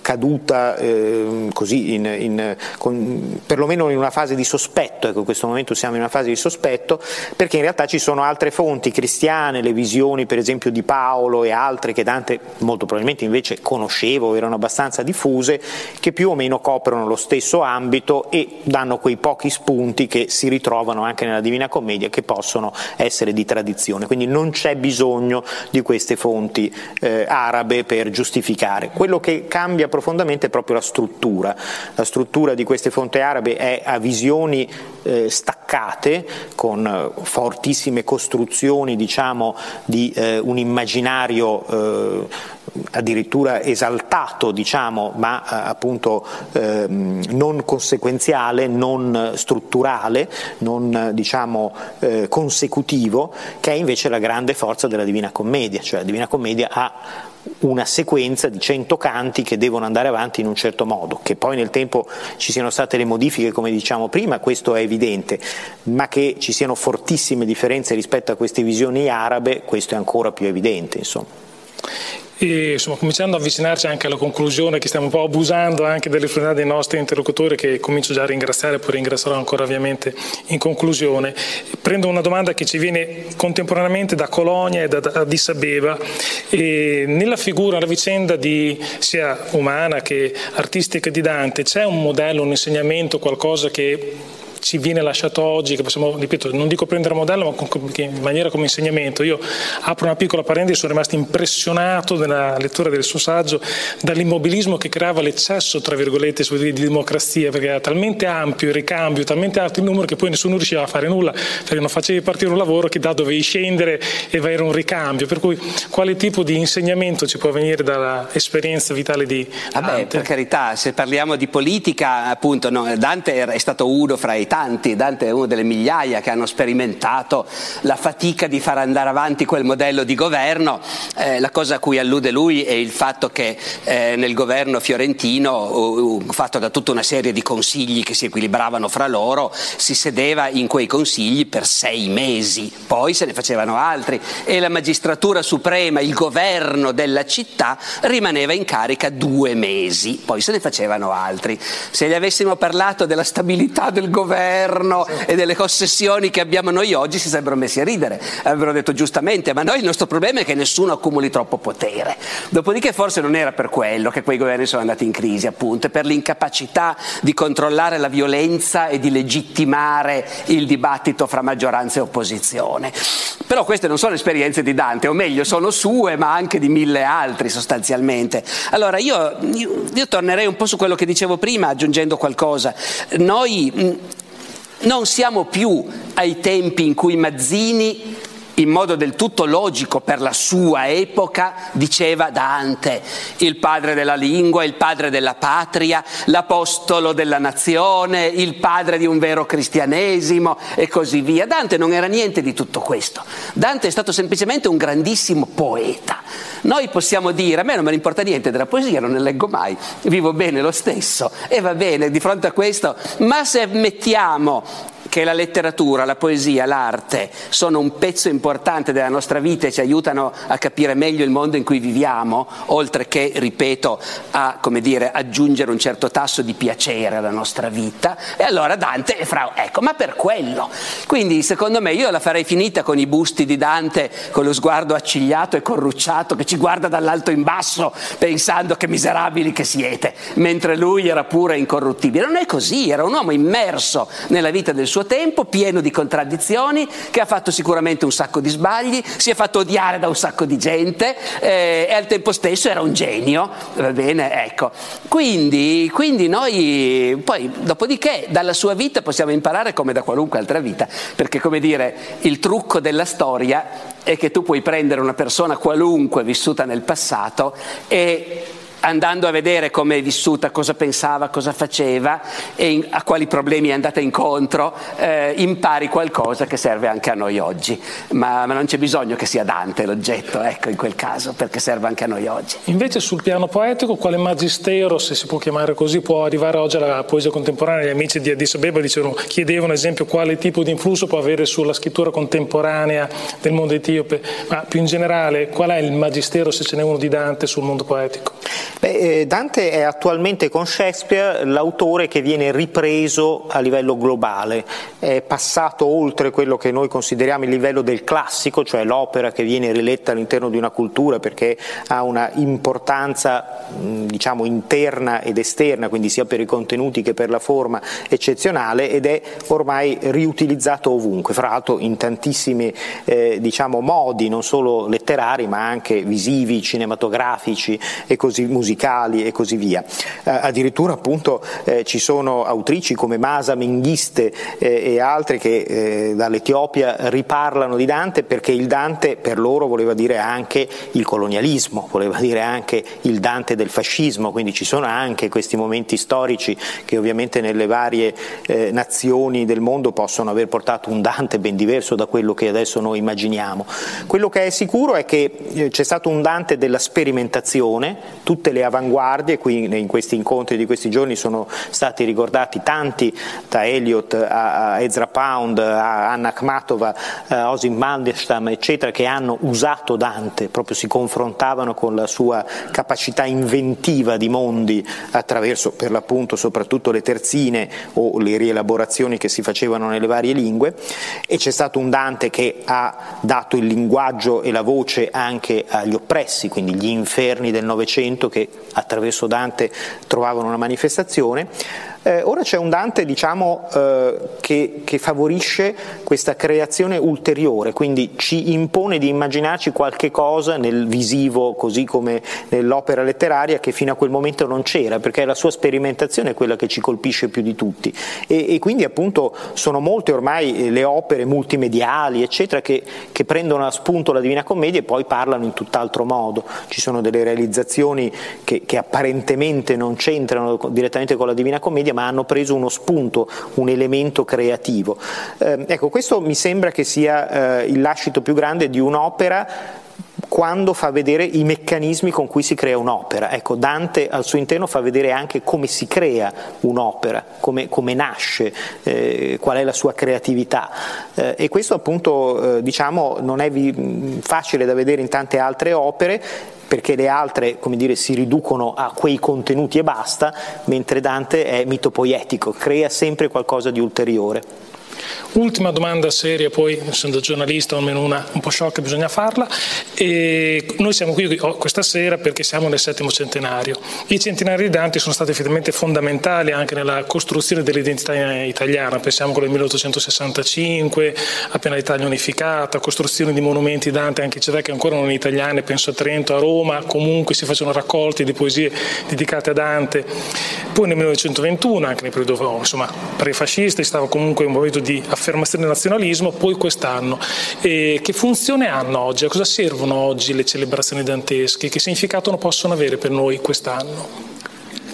caduta eh, così in, in, con, perlomeno in una fase di sospetto, ecco in questo momento siamo in una fase di sospetto perché in realtà ci sono altre fonti cristiane, le visioni per esempio di Paolo e altre che Dante molto probabilmente invece conosceva o erano abbastanza diffuse, che più o meno coprono lo stesso ambito e danno quei pochi spunti che si ritrovano anche nella Divina Commedia che possono essere di tradizione. Quindi non c'è bisogno di queste fonti eh, arabe per giustificare. Quello che cambia profondamente è proprio la struttura. La struttura di queste fonti arabe è a visioni eh, staccate, con eh, fortissime costruzioni diciamo, di eh, un immaginario eh, addirittura esaltato, diciamo, ma eh, appunto ehm, non conseguenziale, non strutturale, non diciamo eh, consecutivo, che è invece la grande forza della Divina Commedia, cioè la Divina Commedia ha una sequenza di 100 canti che devono andare avanti in un certo modo, che poi nel tempo ci siano state le modifiche come diciamo prima, questo è evidente, ma che ci siano fortissime differenze rispetto a queste visioni arabe, questo è ancora più evidente. Insomma e insomma, cominciando ad avvicinarci anche alla conclusione che stiamo un po' abusando anche delle frenate dei nostri interlocutori che comincio già a ringraziare poi ringrazierò ancora ovviamente in conclusione. Prendo una domanda che ci viene contemporaneamente da Colonia e da Addis Abeba. E nella figura, nella vicenda di, sia umana che artistica di Dante c'è un modello, un insegnamento, qualcosa che ci viene lasciato oggi, che possiamo, ripeto, non dico prendere modello, ma in maniera come insegnamento. Io apro una piccola parentesi, sono rimasto impressionato nella lettura del suo saggio dall'immobilismo che creava l'eccesso, tra virgolette, di democrazia, perché era talmente ampio il ricambio, talmente alto il numero che poi nessuno riusciva a fare nulla, perché non facevi partire un lavoro che da dovevi scendere e avere un ricambio. Per cui quale tipo di insegnamento ci può venire dall'esperienza vitale di Dante? Vabbè, per carità, se parliamo di politica, appunto, no, Dante è stato uno fra i tanti, Dante è uno delle migliaia che hanno sperimentato la fatica di far andare avanti quel modello di governo. Eh, la cosa a cui allude lui è il fatto che eh, nel governo fiorentino, uh, fatto da tutta una serie di consigli che si equilibravano fra loro, si sedeva in quei consigli per sei mesi, poi se ne facevano altri e la magistratura suprema, il governo della città, rimaneva in carica due mesi, poi se ne facevano altri. Se gli avessimo parlato della stabilità del governo, governo e delle concessioni che abbiamo noi oggi si sarebbero messi a ridere, avrebbero detto giustamente, ma noi il nostro problema è che nessuno accumuli troppo potere. Dopodiché forse non era per quello che quei governi sono andati in crisi, appunto, è per l'incapacità di controllare la violenza e di legittimare il dibattito fra maggioranza e opposizione. Però queste non sono esperienze di Dante, o meglio, sono sue, ma anche di mille altri sostanzialmente. Allora io, io, io tornerei un po' su quello che dicevo prima, aggiungendo qualcosa. Noi non siamo più ai tempi in cui Mazzini in modo del tutto logico per la sua epoca, diceva Dante, il padre della lingua, il padre della patria, l'apostolo della nazione, il padre di un vero cristianesimo e così via. Dante non era niente di tutto questo. Dante è stato semplicemente un grandissimo poeta. Noi possiamo dire, a me non me ne importa niente della poesia, non ne leggo mai, vivo bene lo stesso e va bene di fronte a questo, ma se mettiamo che la letteratura, la poesia, l'arte sono un pezzo importante della nostra vita e ci aiutano a capire meglio il mondo in cui viviamo, oltre che, ripeto, a dire, aggiungere un certo tasso di piacere alla nostra vita, e allora Dante è fra... Ecco, ma per quello. Quindi secondo me io la farei finita con i busti di Dante con lo sguardo accigliato e corrucciato che ci guarda dall'alto in basso pensando che miserabili che siete, mentre lui era pure incorruttibile. Non è così, era un uomo immerso nella vita del suo suo tempo, pieno di contraddizioni, che ha fatto sicuramente un sacco di sbagli, si è fatto odiare da un sacco di gente eh, e al tempo stesso era un genio, va bene? Ecco. Quindi, quindi noi poi dopodiché dalla sua vita possiamo imparare come da qualunque altra vita, perché come dire, il trucco della storia è che tu puoi prendere una persona qualunque vissuta nel passato e andando a vedere come è vissuta, cosa pensava, cosa faceva e in, a quali problemi è andata incontro, eh, impari qualcosa che serve anche a noi oggi. Ma, ma, non c'è bisogno che sia Dante l'oggetto, ecco, in quel caso, perché serve anche a noi oggi. Invece sul piano poetico, quale magistero, se si può chiamare così, può arrivare oggi alla poesia contemporanea? Gli amici di Addis Abeba dicevano, chiedevano ad esempio quale tipo di influsso può avere sulla scrittura contemporanea del mondo etiope, ma più in generale qual è il magistero, se ce n'è uno di Dante, sul mondo poetico? Beh, eh, Dante è attualmente con Shakespeare l'autore che viene ripreso a livello globale, è passato oltre quello che noi consideriamo il livello del classico, cioè l'opera che viene riletta all'interno di una cultura perché ha una importanza diciamo interna ed esterna, quindi sia per i contenuti che per la forma eccezionale ed è ormai riutilizzato ovunque, fra l'altro in tantissimi eh, diciamo, modi, non solo letterari ma anche visivi, cinematografici e così musicali e così via. Eh, addirittura appunto eh, ci sono autrici come Masa Menghiste eh, e altri che eh, dall'Etiopia riparlano di Dante perché il Dante per loro voleva dire anche il colonialismo, voleva dire anche il Dante del fascismo, quindi ci sono anche questi momenti storici che ovviamente nelle varie eh, nazioni del mondo possono aver portato un Dante ben diverso da quello che adesso noi immaginiamo. Quello che è sicuro è che eh, c'è stato un Dante della sperimentazione, tutte le avanguardie, qui in questi incontri di questi giorni sono stati ricordati tanti, da Eliot a Ezra Pound, a Anna Akhmatova, a Osim Mandelstam, eccetera, che hanno usato Dante, proprio si confrontavano con la sua capacità inventiva di mondi attraverso per l'appunto soprattutto le terzine o le rielaborazioni che si facevano nelle varie lingue. E c'è stato un Dante che ha dato il linguaggio e la voce anche agli oppressi, quindi gli inferni del Novecento che attraverso Dante trovavano una manifestazione. Eh, ora c'è un Dante diciamo, eh, che, che, favorisce questa creazione ulteriore, quindi ci impone di immaginarci qualche cosa nel visivo, così come nell'opera letteraria, che fino a quel momento non c'era, perché la sua sperimentazione è quella che ci colpisce più di tutti. E, e quindi appunto sono molte ormai le opere multimediali, eccetera, che, che prendono a spunto la Divina Commedia e poi parlano in tutt'altro modo. Ci sono delle realizzazioni che, che apparentemente non c'entrano direttamente con la Divina Commedia, media, ma hanno preso uno spunto, un elemento creativo. Eh, ecco, questo mi sembra che sia eh, il lascito più grande di un'opera quando fa vedere i meccanismi con cui si crea un'opera. Ecco, Dante al suo interno fa vedere anche come si crea un'opera, come, come nasce, eh, qual è la sua creatività. Eh, e questo appunto eh, diciamo, non è vi- facile da vedere in tante altre opere, perché le altre come dire, si riducono a quei contenuti e basta, mentre Dante è mitopoietico, crea sempre qualcosa di ulteriore. Ultima domanda seria, poi essendo giornalista almeno una un po' sciocca bisogna farla. E noi siamo qui questa sera perché siamo nel settimo centenario. I centenari di Dante sono stati effettivamente fondamentali anche nella costruzione dell'identità italiana, pensiamo quello del 1865, appena l'Italia unificata, costruzione di monumenti Dante anche in città che ancora non italiane, penso a Trento, a Roma, comunque si facevano raccolti di poesie dedicate a Dante. Poi nel 1921, anche nel periodo insomma, prefascista, stava comunque un momento di affermazione del nazionalismo, poi quest'anno. E che funzione hanno oggi? A cosa servono oggi le celebrazioni dantesche? Che significato possono avere per noi quest'anno?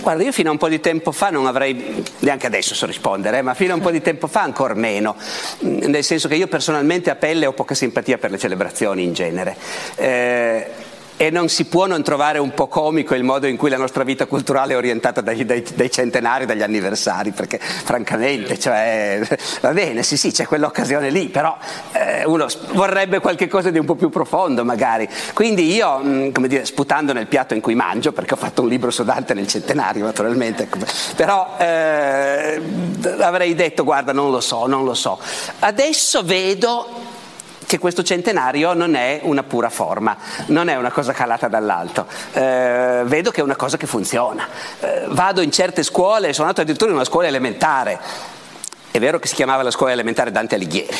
Guarda, io fino a un po' di tempo fa non avrei, neanche adesso so rispondere, eh, ma fino a un po' di tempo fa ancora meno, nel senso che io personalmente a pelle ho poca simpatia per le celebrazioni in genere. Eh, e non si può non trovare un po' comico il modo in cui la nostra vita culturale è orientata dai, dai, dai centenari, dagli anniversari, perché francamente, cioè, va bene, sì sì, c'è quell'occasione lì, però eh, uno vorrebbe qualcosa di un po' più profondo magari. Quindi io, mh, mm, come dire, sputando nel piatto in cui mangio, perché ho fatto un libro su Dante nel centenario naturalmente, però eh, avrei detto guarda non lo so, non lo so. Adesso vedo che questo centenario non è una pura forma, non è una cosa calata dall'alto, eh, vedo che è una cosa che funziona. Eh, vado in certe scuole, sono andato addirittura in una scuola elementare, è vero che si chiamava la scuola elementare Dante Alighieri,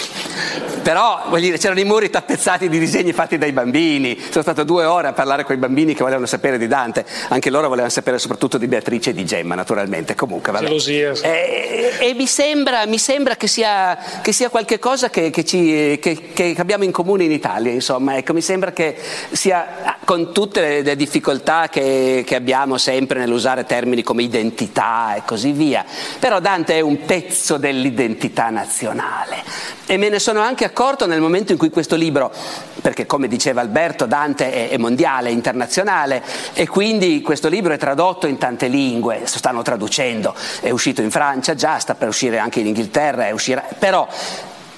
però dire, c'erano i muri tappezzati di disegni fatti dai bambini. Sono stato due ore a parlare con i bambini che volevano sapere di Dante, anche loro volevano sapere soprattutto di Beatrice e di Gemma, naturalmente. Comunque, vabbè. Gelosia. E, e mi, sembra, mi sembra, che sia, che sia qualcosa che, che, ci, che, abbiamo in comune in Italia, insomma. Ecco, mi sembra che sia, con tutte le, le difficoltà che, abbiamo sempre nell'usare termini come identità e così via, però Dante è un pezzo dell'identità l'identità nazionale. E me ne sono anche accorto nel momento in cui questo libro, perché come diceva Alberto, Dante è, mondiale, è internazionale, e quindi questo libro è tradotto in tante lingue, lo stanno traducendo, è uscito in Francia già, sta per uscire anche in Inghilterra, uscirà, però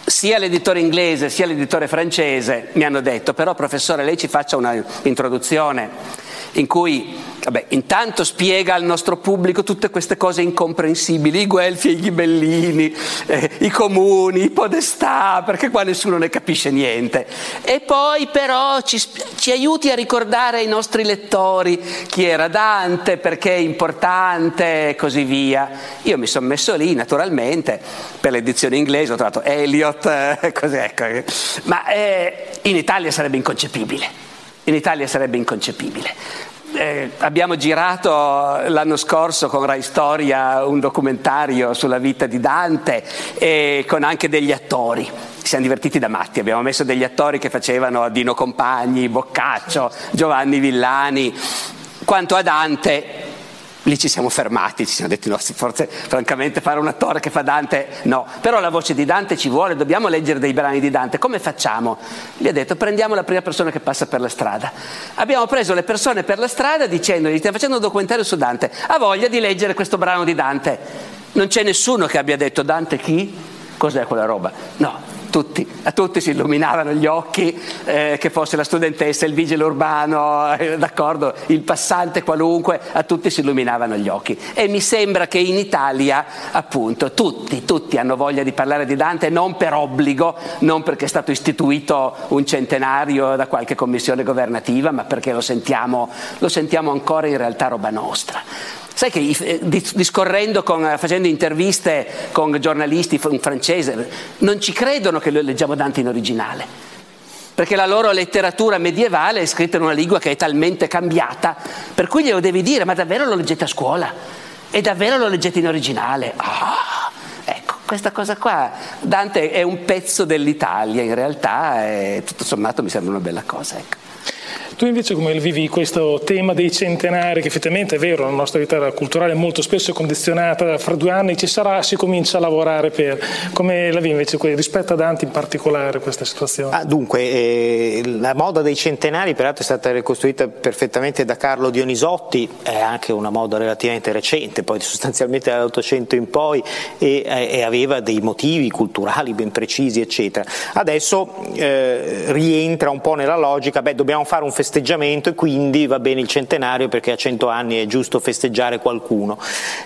sia l'editore inglese sia l'editore francese mi hanno detto però professore lei ci faccia un'introduzione in cui vabbè, intanto spiega al nostro pubblico tutte queste cose incomprensibili, i guelfi e i ghibellini, eh, i comuni, i podestà, perché qua nessuno ne capisce niente. E poi però ci, ci aiuti a ricordare ai nostri lettori chi era Dante, perché è importante e così via. Io mi sono messo lì naturalmente per l'edizione inglese, ho trovato Eliot, eh, così, ecco. ma eh, in Italia sarebbe inconcepibile. In Italia sarebbe inconcepibile eh, abbiamo girato l'anno scorso con Rai Storia un documentario sulla vita di Dante e con anche degli attori. Siamo divertiti da matti, abbiamo messo degli attori che facevano Dino Compagni, Boccaccio, Giovanni Villani. Quanto a Dante, lì ci siamo fermati, ci siamo detti no, forse francamente fare un attore che fa Dante no, però la voce di Dante ci vuole, dobbiamo leggere dei brani di Dante, come facciamo? Gli ha detto prendiamo la prima persona che passa per la strada. Abbiamo preso le persone per la strada dicendogli stiamo facendo un documentario su Dante, ha voglia di leggere questo brano di Dante. Non c'è nessuno che abbia detto Dante chi? Cos'è quella roba? No, tutti, a tutti si illuminavano gli occhi, eh, che fosse la studentessa, il vigile urbano, eh, il passante qualunque, a tutti si illuminavano gli occhi. E mi sembra che in Italia, appunto, tutti, tutti hanno voglia di parlare di Dante, non per obbligo, non perché è stato istituito un centenario da qualche commissione governativa, ma perché lo sentiamo, lo sentiamo ancora in realtà roba nostra. Sai che eh, discorrendo, con, eh, facendo interviste con giornalisti in francese, non ci credono che noi leggiamo Dante in originale perché la loro letteratura medievale è scritta in una lingua che è talmente cambiata, per cui glielo devi dire, ma davvero lo leggete a scuola? E davvero lo leggete in originale? Ah, ecco, questa cosa qua, Dante è un pezzo dell'Italia in realtà e tutto sommato mi sembra una bella cosa. Ecco. Tu invece come vivi questo tema dei centenari, che effettivamente è vero, la nostra vita culturale molto spesso è condizionata, fra due anni ci sarà, si comincia a lavorare per... Come la vivi invece rispetto a Dante in particolare questa situazione? Ah, dunque, eh, la moda dei centenari peraltro è stata ricostruita perfettamente da Carlo Dionisotti, è anche una moda relativamente recente, poi sostanzialmente dall'Ottocento in poi e, eh, e, aveva dei motivi culturali ben precisi, eccetera. Adesso eh, rientra un po' nella logica, beh dobbiamo fare un festival festeggiamento e quindi va bene il centenario perché a cento anni è giusto festeggiare qualcuno.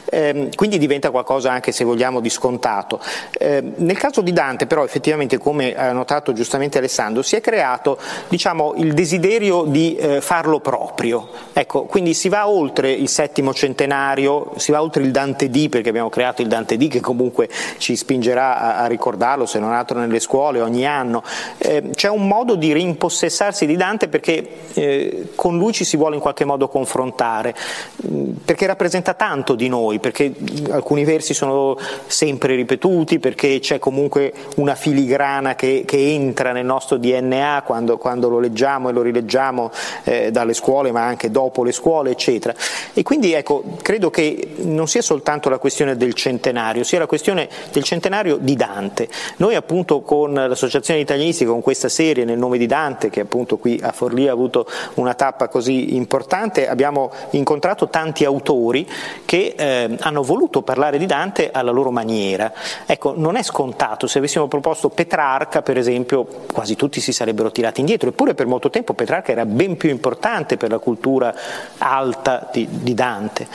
Eh, quindi diventa qualcosa anche se vogliamo di scontato. Eh, nel caso di Dante però effettivamente come ha notato giustamente Alessandro si è creato diciamo, il desiderio di eh, farlo proprio. Ecco, quindi si va oltre il settimo centenario, si va oltre il Dante D perché abbiamo creato il Dante D che comunque ci spingerà a, a ricordarlo se non altro nelle scuole ogni anno. Ehm, c'è un modo di rimpossessarsi di Dante perché eh, con lui ci si vuole in qualche modo confrontare, mm, perché rappresenta tanto di noi, perché alcuni versi sono sempre ripetuti, perché c'è comunque una filigrana che, che entra nel nostro DNA quando, quando, lo leggiamo e lo rileggiamo eh, dalle scuole, ma anche dopo le scuole, eccetera. E quindi ecco, credo che non sia soltanto la questione del centenario, sia la questione del centenario di Dante. Noi appunto con l'Associazione Italianistica, con questa serie nel nome di Dante, che appunto qui a Forlì ha avuto una tappa così importante, abbiamo incontrato tanti autori che eh, hanno voluto parlare di Dante alla loro maniera. Ecco, non è scontato, se avessimo proposto Petrarca, per esempio, quasi tutti si sarebbero tirati indietro, eppure per molto tempo Petrarca era ben più importante per la cultura alta di, di Dante.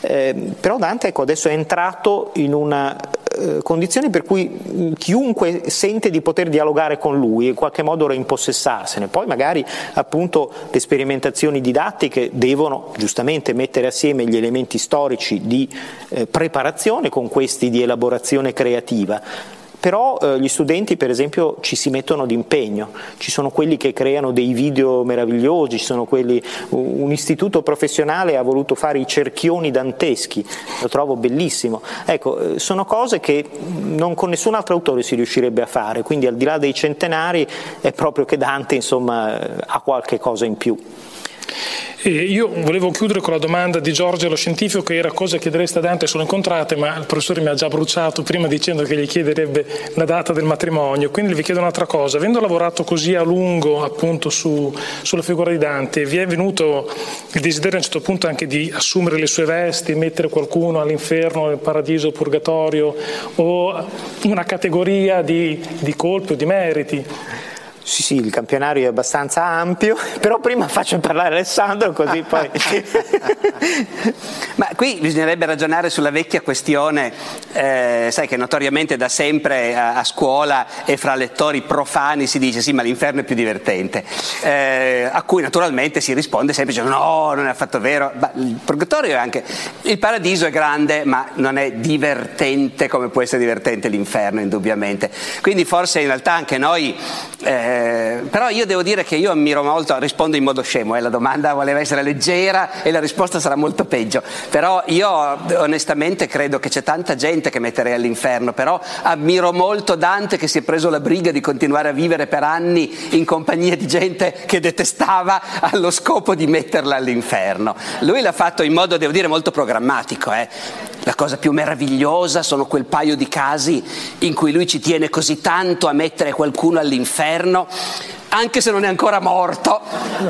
Eh, però Dante ecco, adesso è entrato in una eh, condizione per cui chiunque sente di poter dialogare con lui in qualche modo reimpossessarsene. Poi magari appunto le sperimentazioni didattiche devono giustamente mettere assieme gli elementi storici di eh, preparazione con questi di elaborazione creativa però eh, gli studenti per esempio ci si mettono d'impegno, ci sono quelli che creano dei video meravigliosi, ci sono quelli, un istituto professionale ha voluto fare i cerchioni danteschi, lo trovo bellissimo, ecco, eh, sono cose che non con nessun altro autore si riuscirebbe a fare, quindi al di là dei centenari è proprio che Dante insomma ha qualche cosa in più. Io volevo chiudere con la domanda di Giorgio lo scientifico che era cosa chiedereste a Dante se lo incontrate, ma il professore mi ha già bruciato prima dicendo che gli chiederebbe la data del matrimonio, quindi vi chiedo un'altra cosa. Avendo lavorato così a lungo appunto su, sulla figura di Dante, vi è venuto il desiderio a un certo punto anche di assumere le sue vesti, mettere qualcuno all'inferno, nel paradiso, purgatorio o una categoria di, di colpi o di meriti? Sì, sì, il campionario è abbastanza ampio, però prima faccio parlare Alessandro così poi... ma qui bisognerebbe ragionare sulla vecchia questione, eh, sai che notoriamente da sempre a, a, scuola e fra lettori profani si dice sì ma l'inferno è più divertente. eh, a cui naturalmente si risponde sempre dicendo no, non è affatto vero. Ma il purgatorio è anche... Il paradiso è grande, ma non è divertente come può essere divertente l'inferno, indubbiamente. Quindi forse in realtà anche noi... Eh, però io devo dire che io ammiro molto, rispondo in modo scemo, eh, la domanda voleva essere leggera e la risposta sarà molto peggio. Però io onestamente credo che c'è tanta gente che metterei all'inferno, però ammiro molto Dante che si è preso la briga di continuare a vivere per anni in compagnia di gente che detestava allo scopo di metterla all'inferno. Lui l'ha fatto in modo, devo dire, molto programmatico. Eh. La cosa più meravigliosa sono quel paio di casi in cui lui ci tiene così tanto a mettere qualcuno all'inferno anche se non è ancora morto,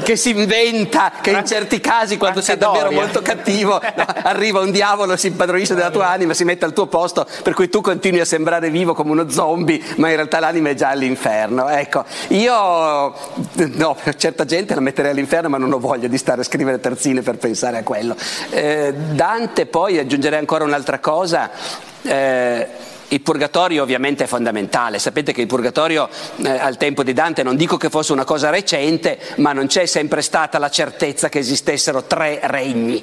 che si inventa che in certi casi quando sei davvero molto cattivo no, arriva un diavolo, si impadronisce della tua anima, si mette al tuo posto, per cui tu continui a sembrare vivo come uno zombie, ma in realtà l'anima è già all'inferno. Ecco, io no, certa gente la metterei all'inferno, ma non ho voglia di stare a scrivere terzine per pensare a quello. Eh, Dante poi aggiungerei ancora un'altra cosa. Eh, il purgatorio ovviamente è fondamentale, sapete che il purgatorio eh, al tempo di Dante non dico che fosse una cosa recente, ma non c'è sempre stata la certezza che esistessero tre regni.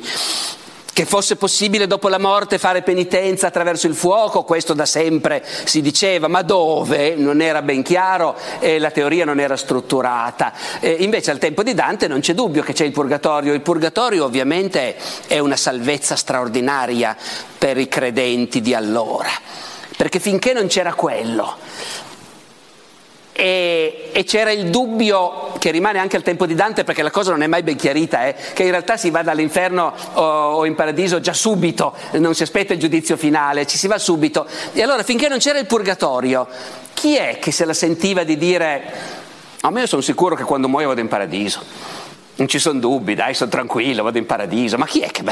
Che fosse possibile dopo la morte fare penitenza attraverso il fuoco, questo da sempre si diceva, ma dove? Non era ben chiaro e la teoria non era strutturata. E invece al tempo di Dante non c'è dubbio che c'è il purgatorio. Il purgatorio ovviamente è una salvezza straordinaria per i credenti di allora perché finché non c'era quello e, e, c'era il dubbio che rimane anche al tempo di Dante perché la cosa non è mai ben chiarita, eh, che in realtà si vada all'inferno o, o, in paradiso già subito, non si aspetta il giudizio finale, ci si va subito. E allora finché non c'era il purgatorio, chi è che se la sentiva di dire a me sono sicuro che quando muoio vado in paradiso? Non ci sono dubbi, dai, sono tranquillo, vado in paradiso, ma chi è che...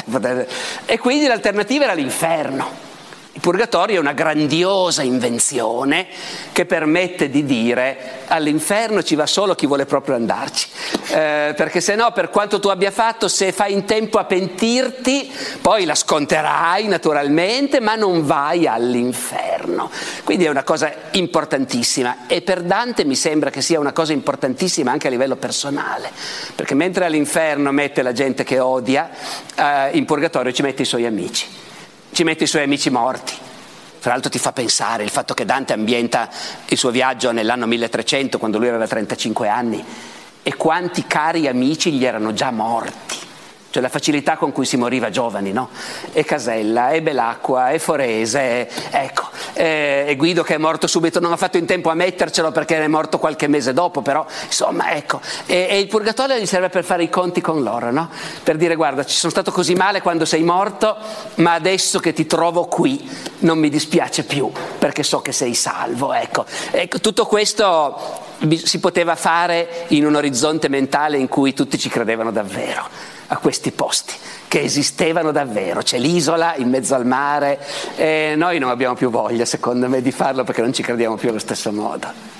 E quindi l'alternativa era l'inferno. Il purgatorio è una grandiosa invenzione che permette di dire all'inferno ci va solo chi vuole proprio andarci, eh, perché se no per quanto tu abbia fatto, se fai in tempo a pentirti, poi la sconterai naturalmente, ma non vai all'inferno. Quindi è una cosa importantissima. E per Dante mi sembra che sia una cosa importantissima anche a livello personale, perché mentre all'inferno mette la gente che odia, eh, in purgatorio ci mette i suoi amici ci mette i suoi amici morti. Tra l'altro ti fa pensare il fatto che Dante ambienta il suo viaggio nell'anno 1300, quando lui aveva 35 anni, e quanti cari amici gli erano già morti cioè la facilità con cui si moriva giovani, no? E Casella, e Belacqua, e Forese, ecco, e, Guido che è morto subito, non ha fatto in tempo a mettercelo perché è morto qualche mese dopo, però insomma, ecco, e, e il purgatorio gli serve per fare i conti con loro, no? Per dire guarda, ci sono stato così male quando sei morto, ma adesso che ti trovo qui non mi dispiace più perché so che sei salvo, ecco. ecco tutto questo si poteva fare in un orizzonte mentale in cui tutti ci credevano davvero a questi posti che esistevano davvero, c'è l'isola in mezzo al mare e noi non abbiamo più voglia secondo me di farlo perché non ci crediamo più allo stesso modo.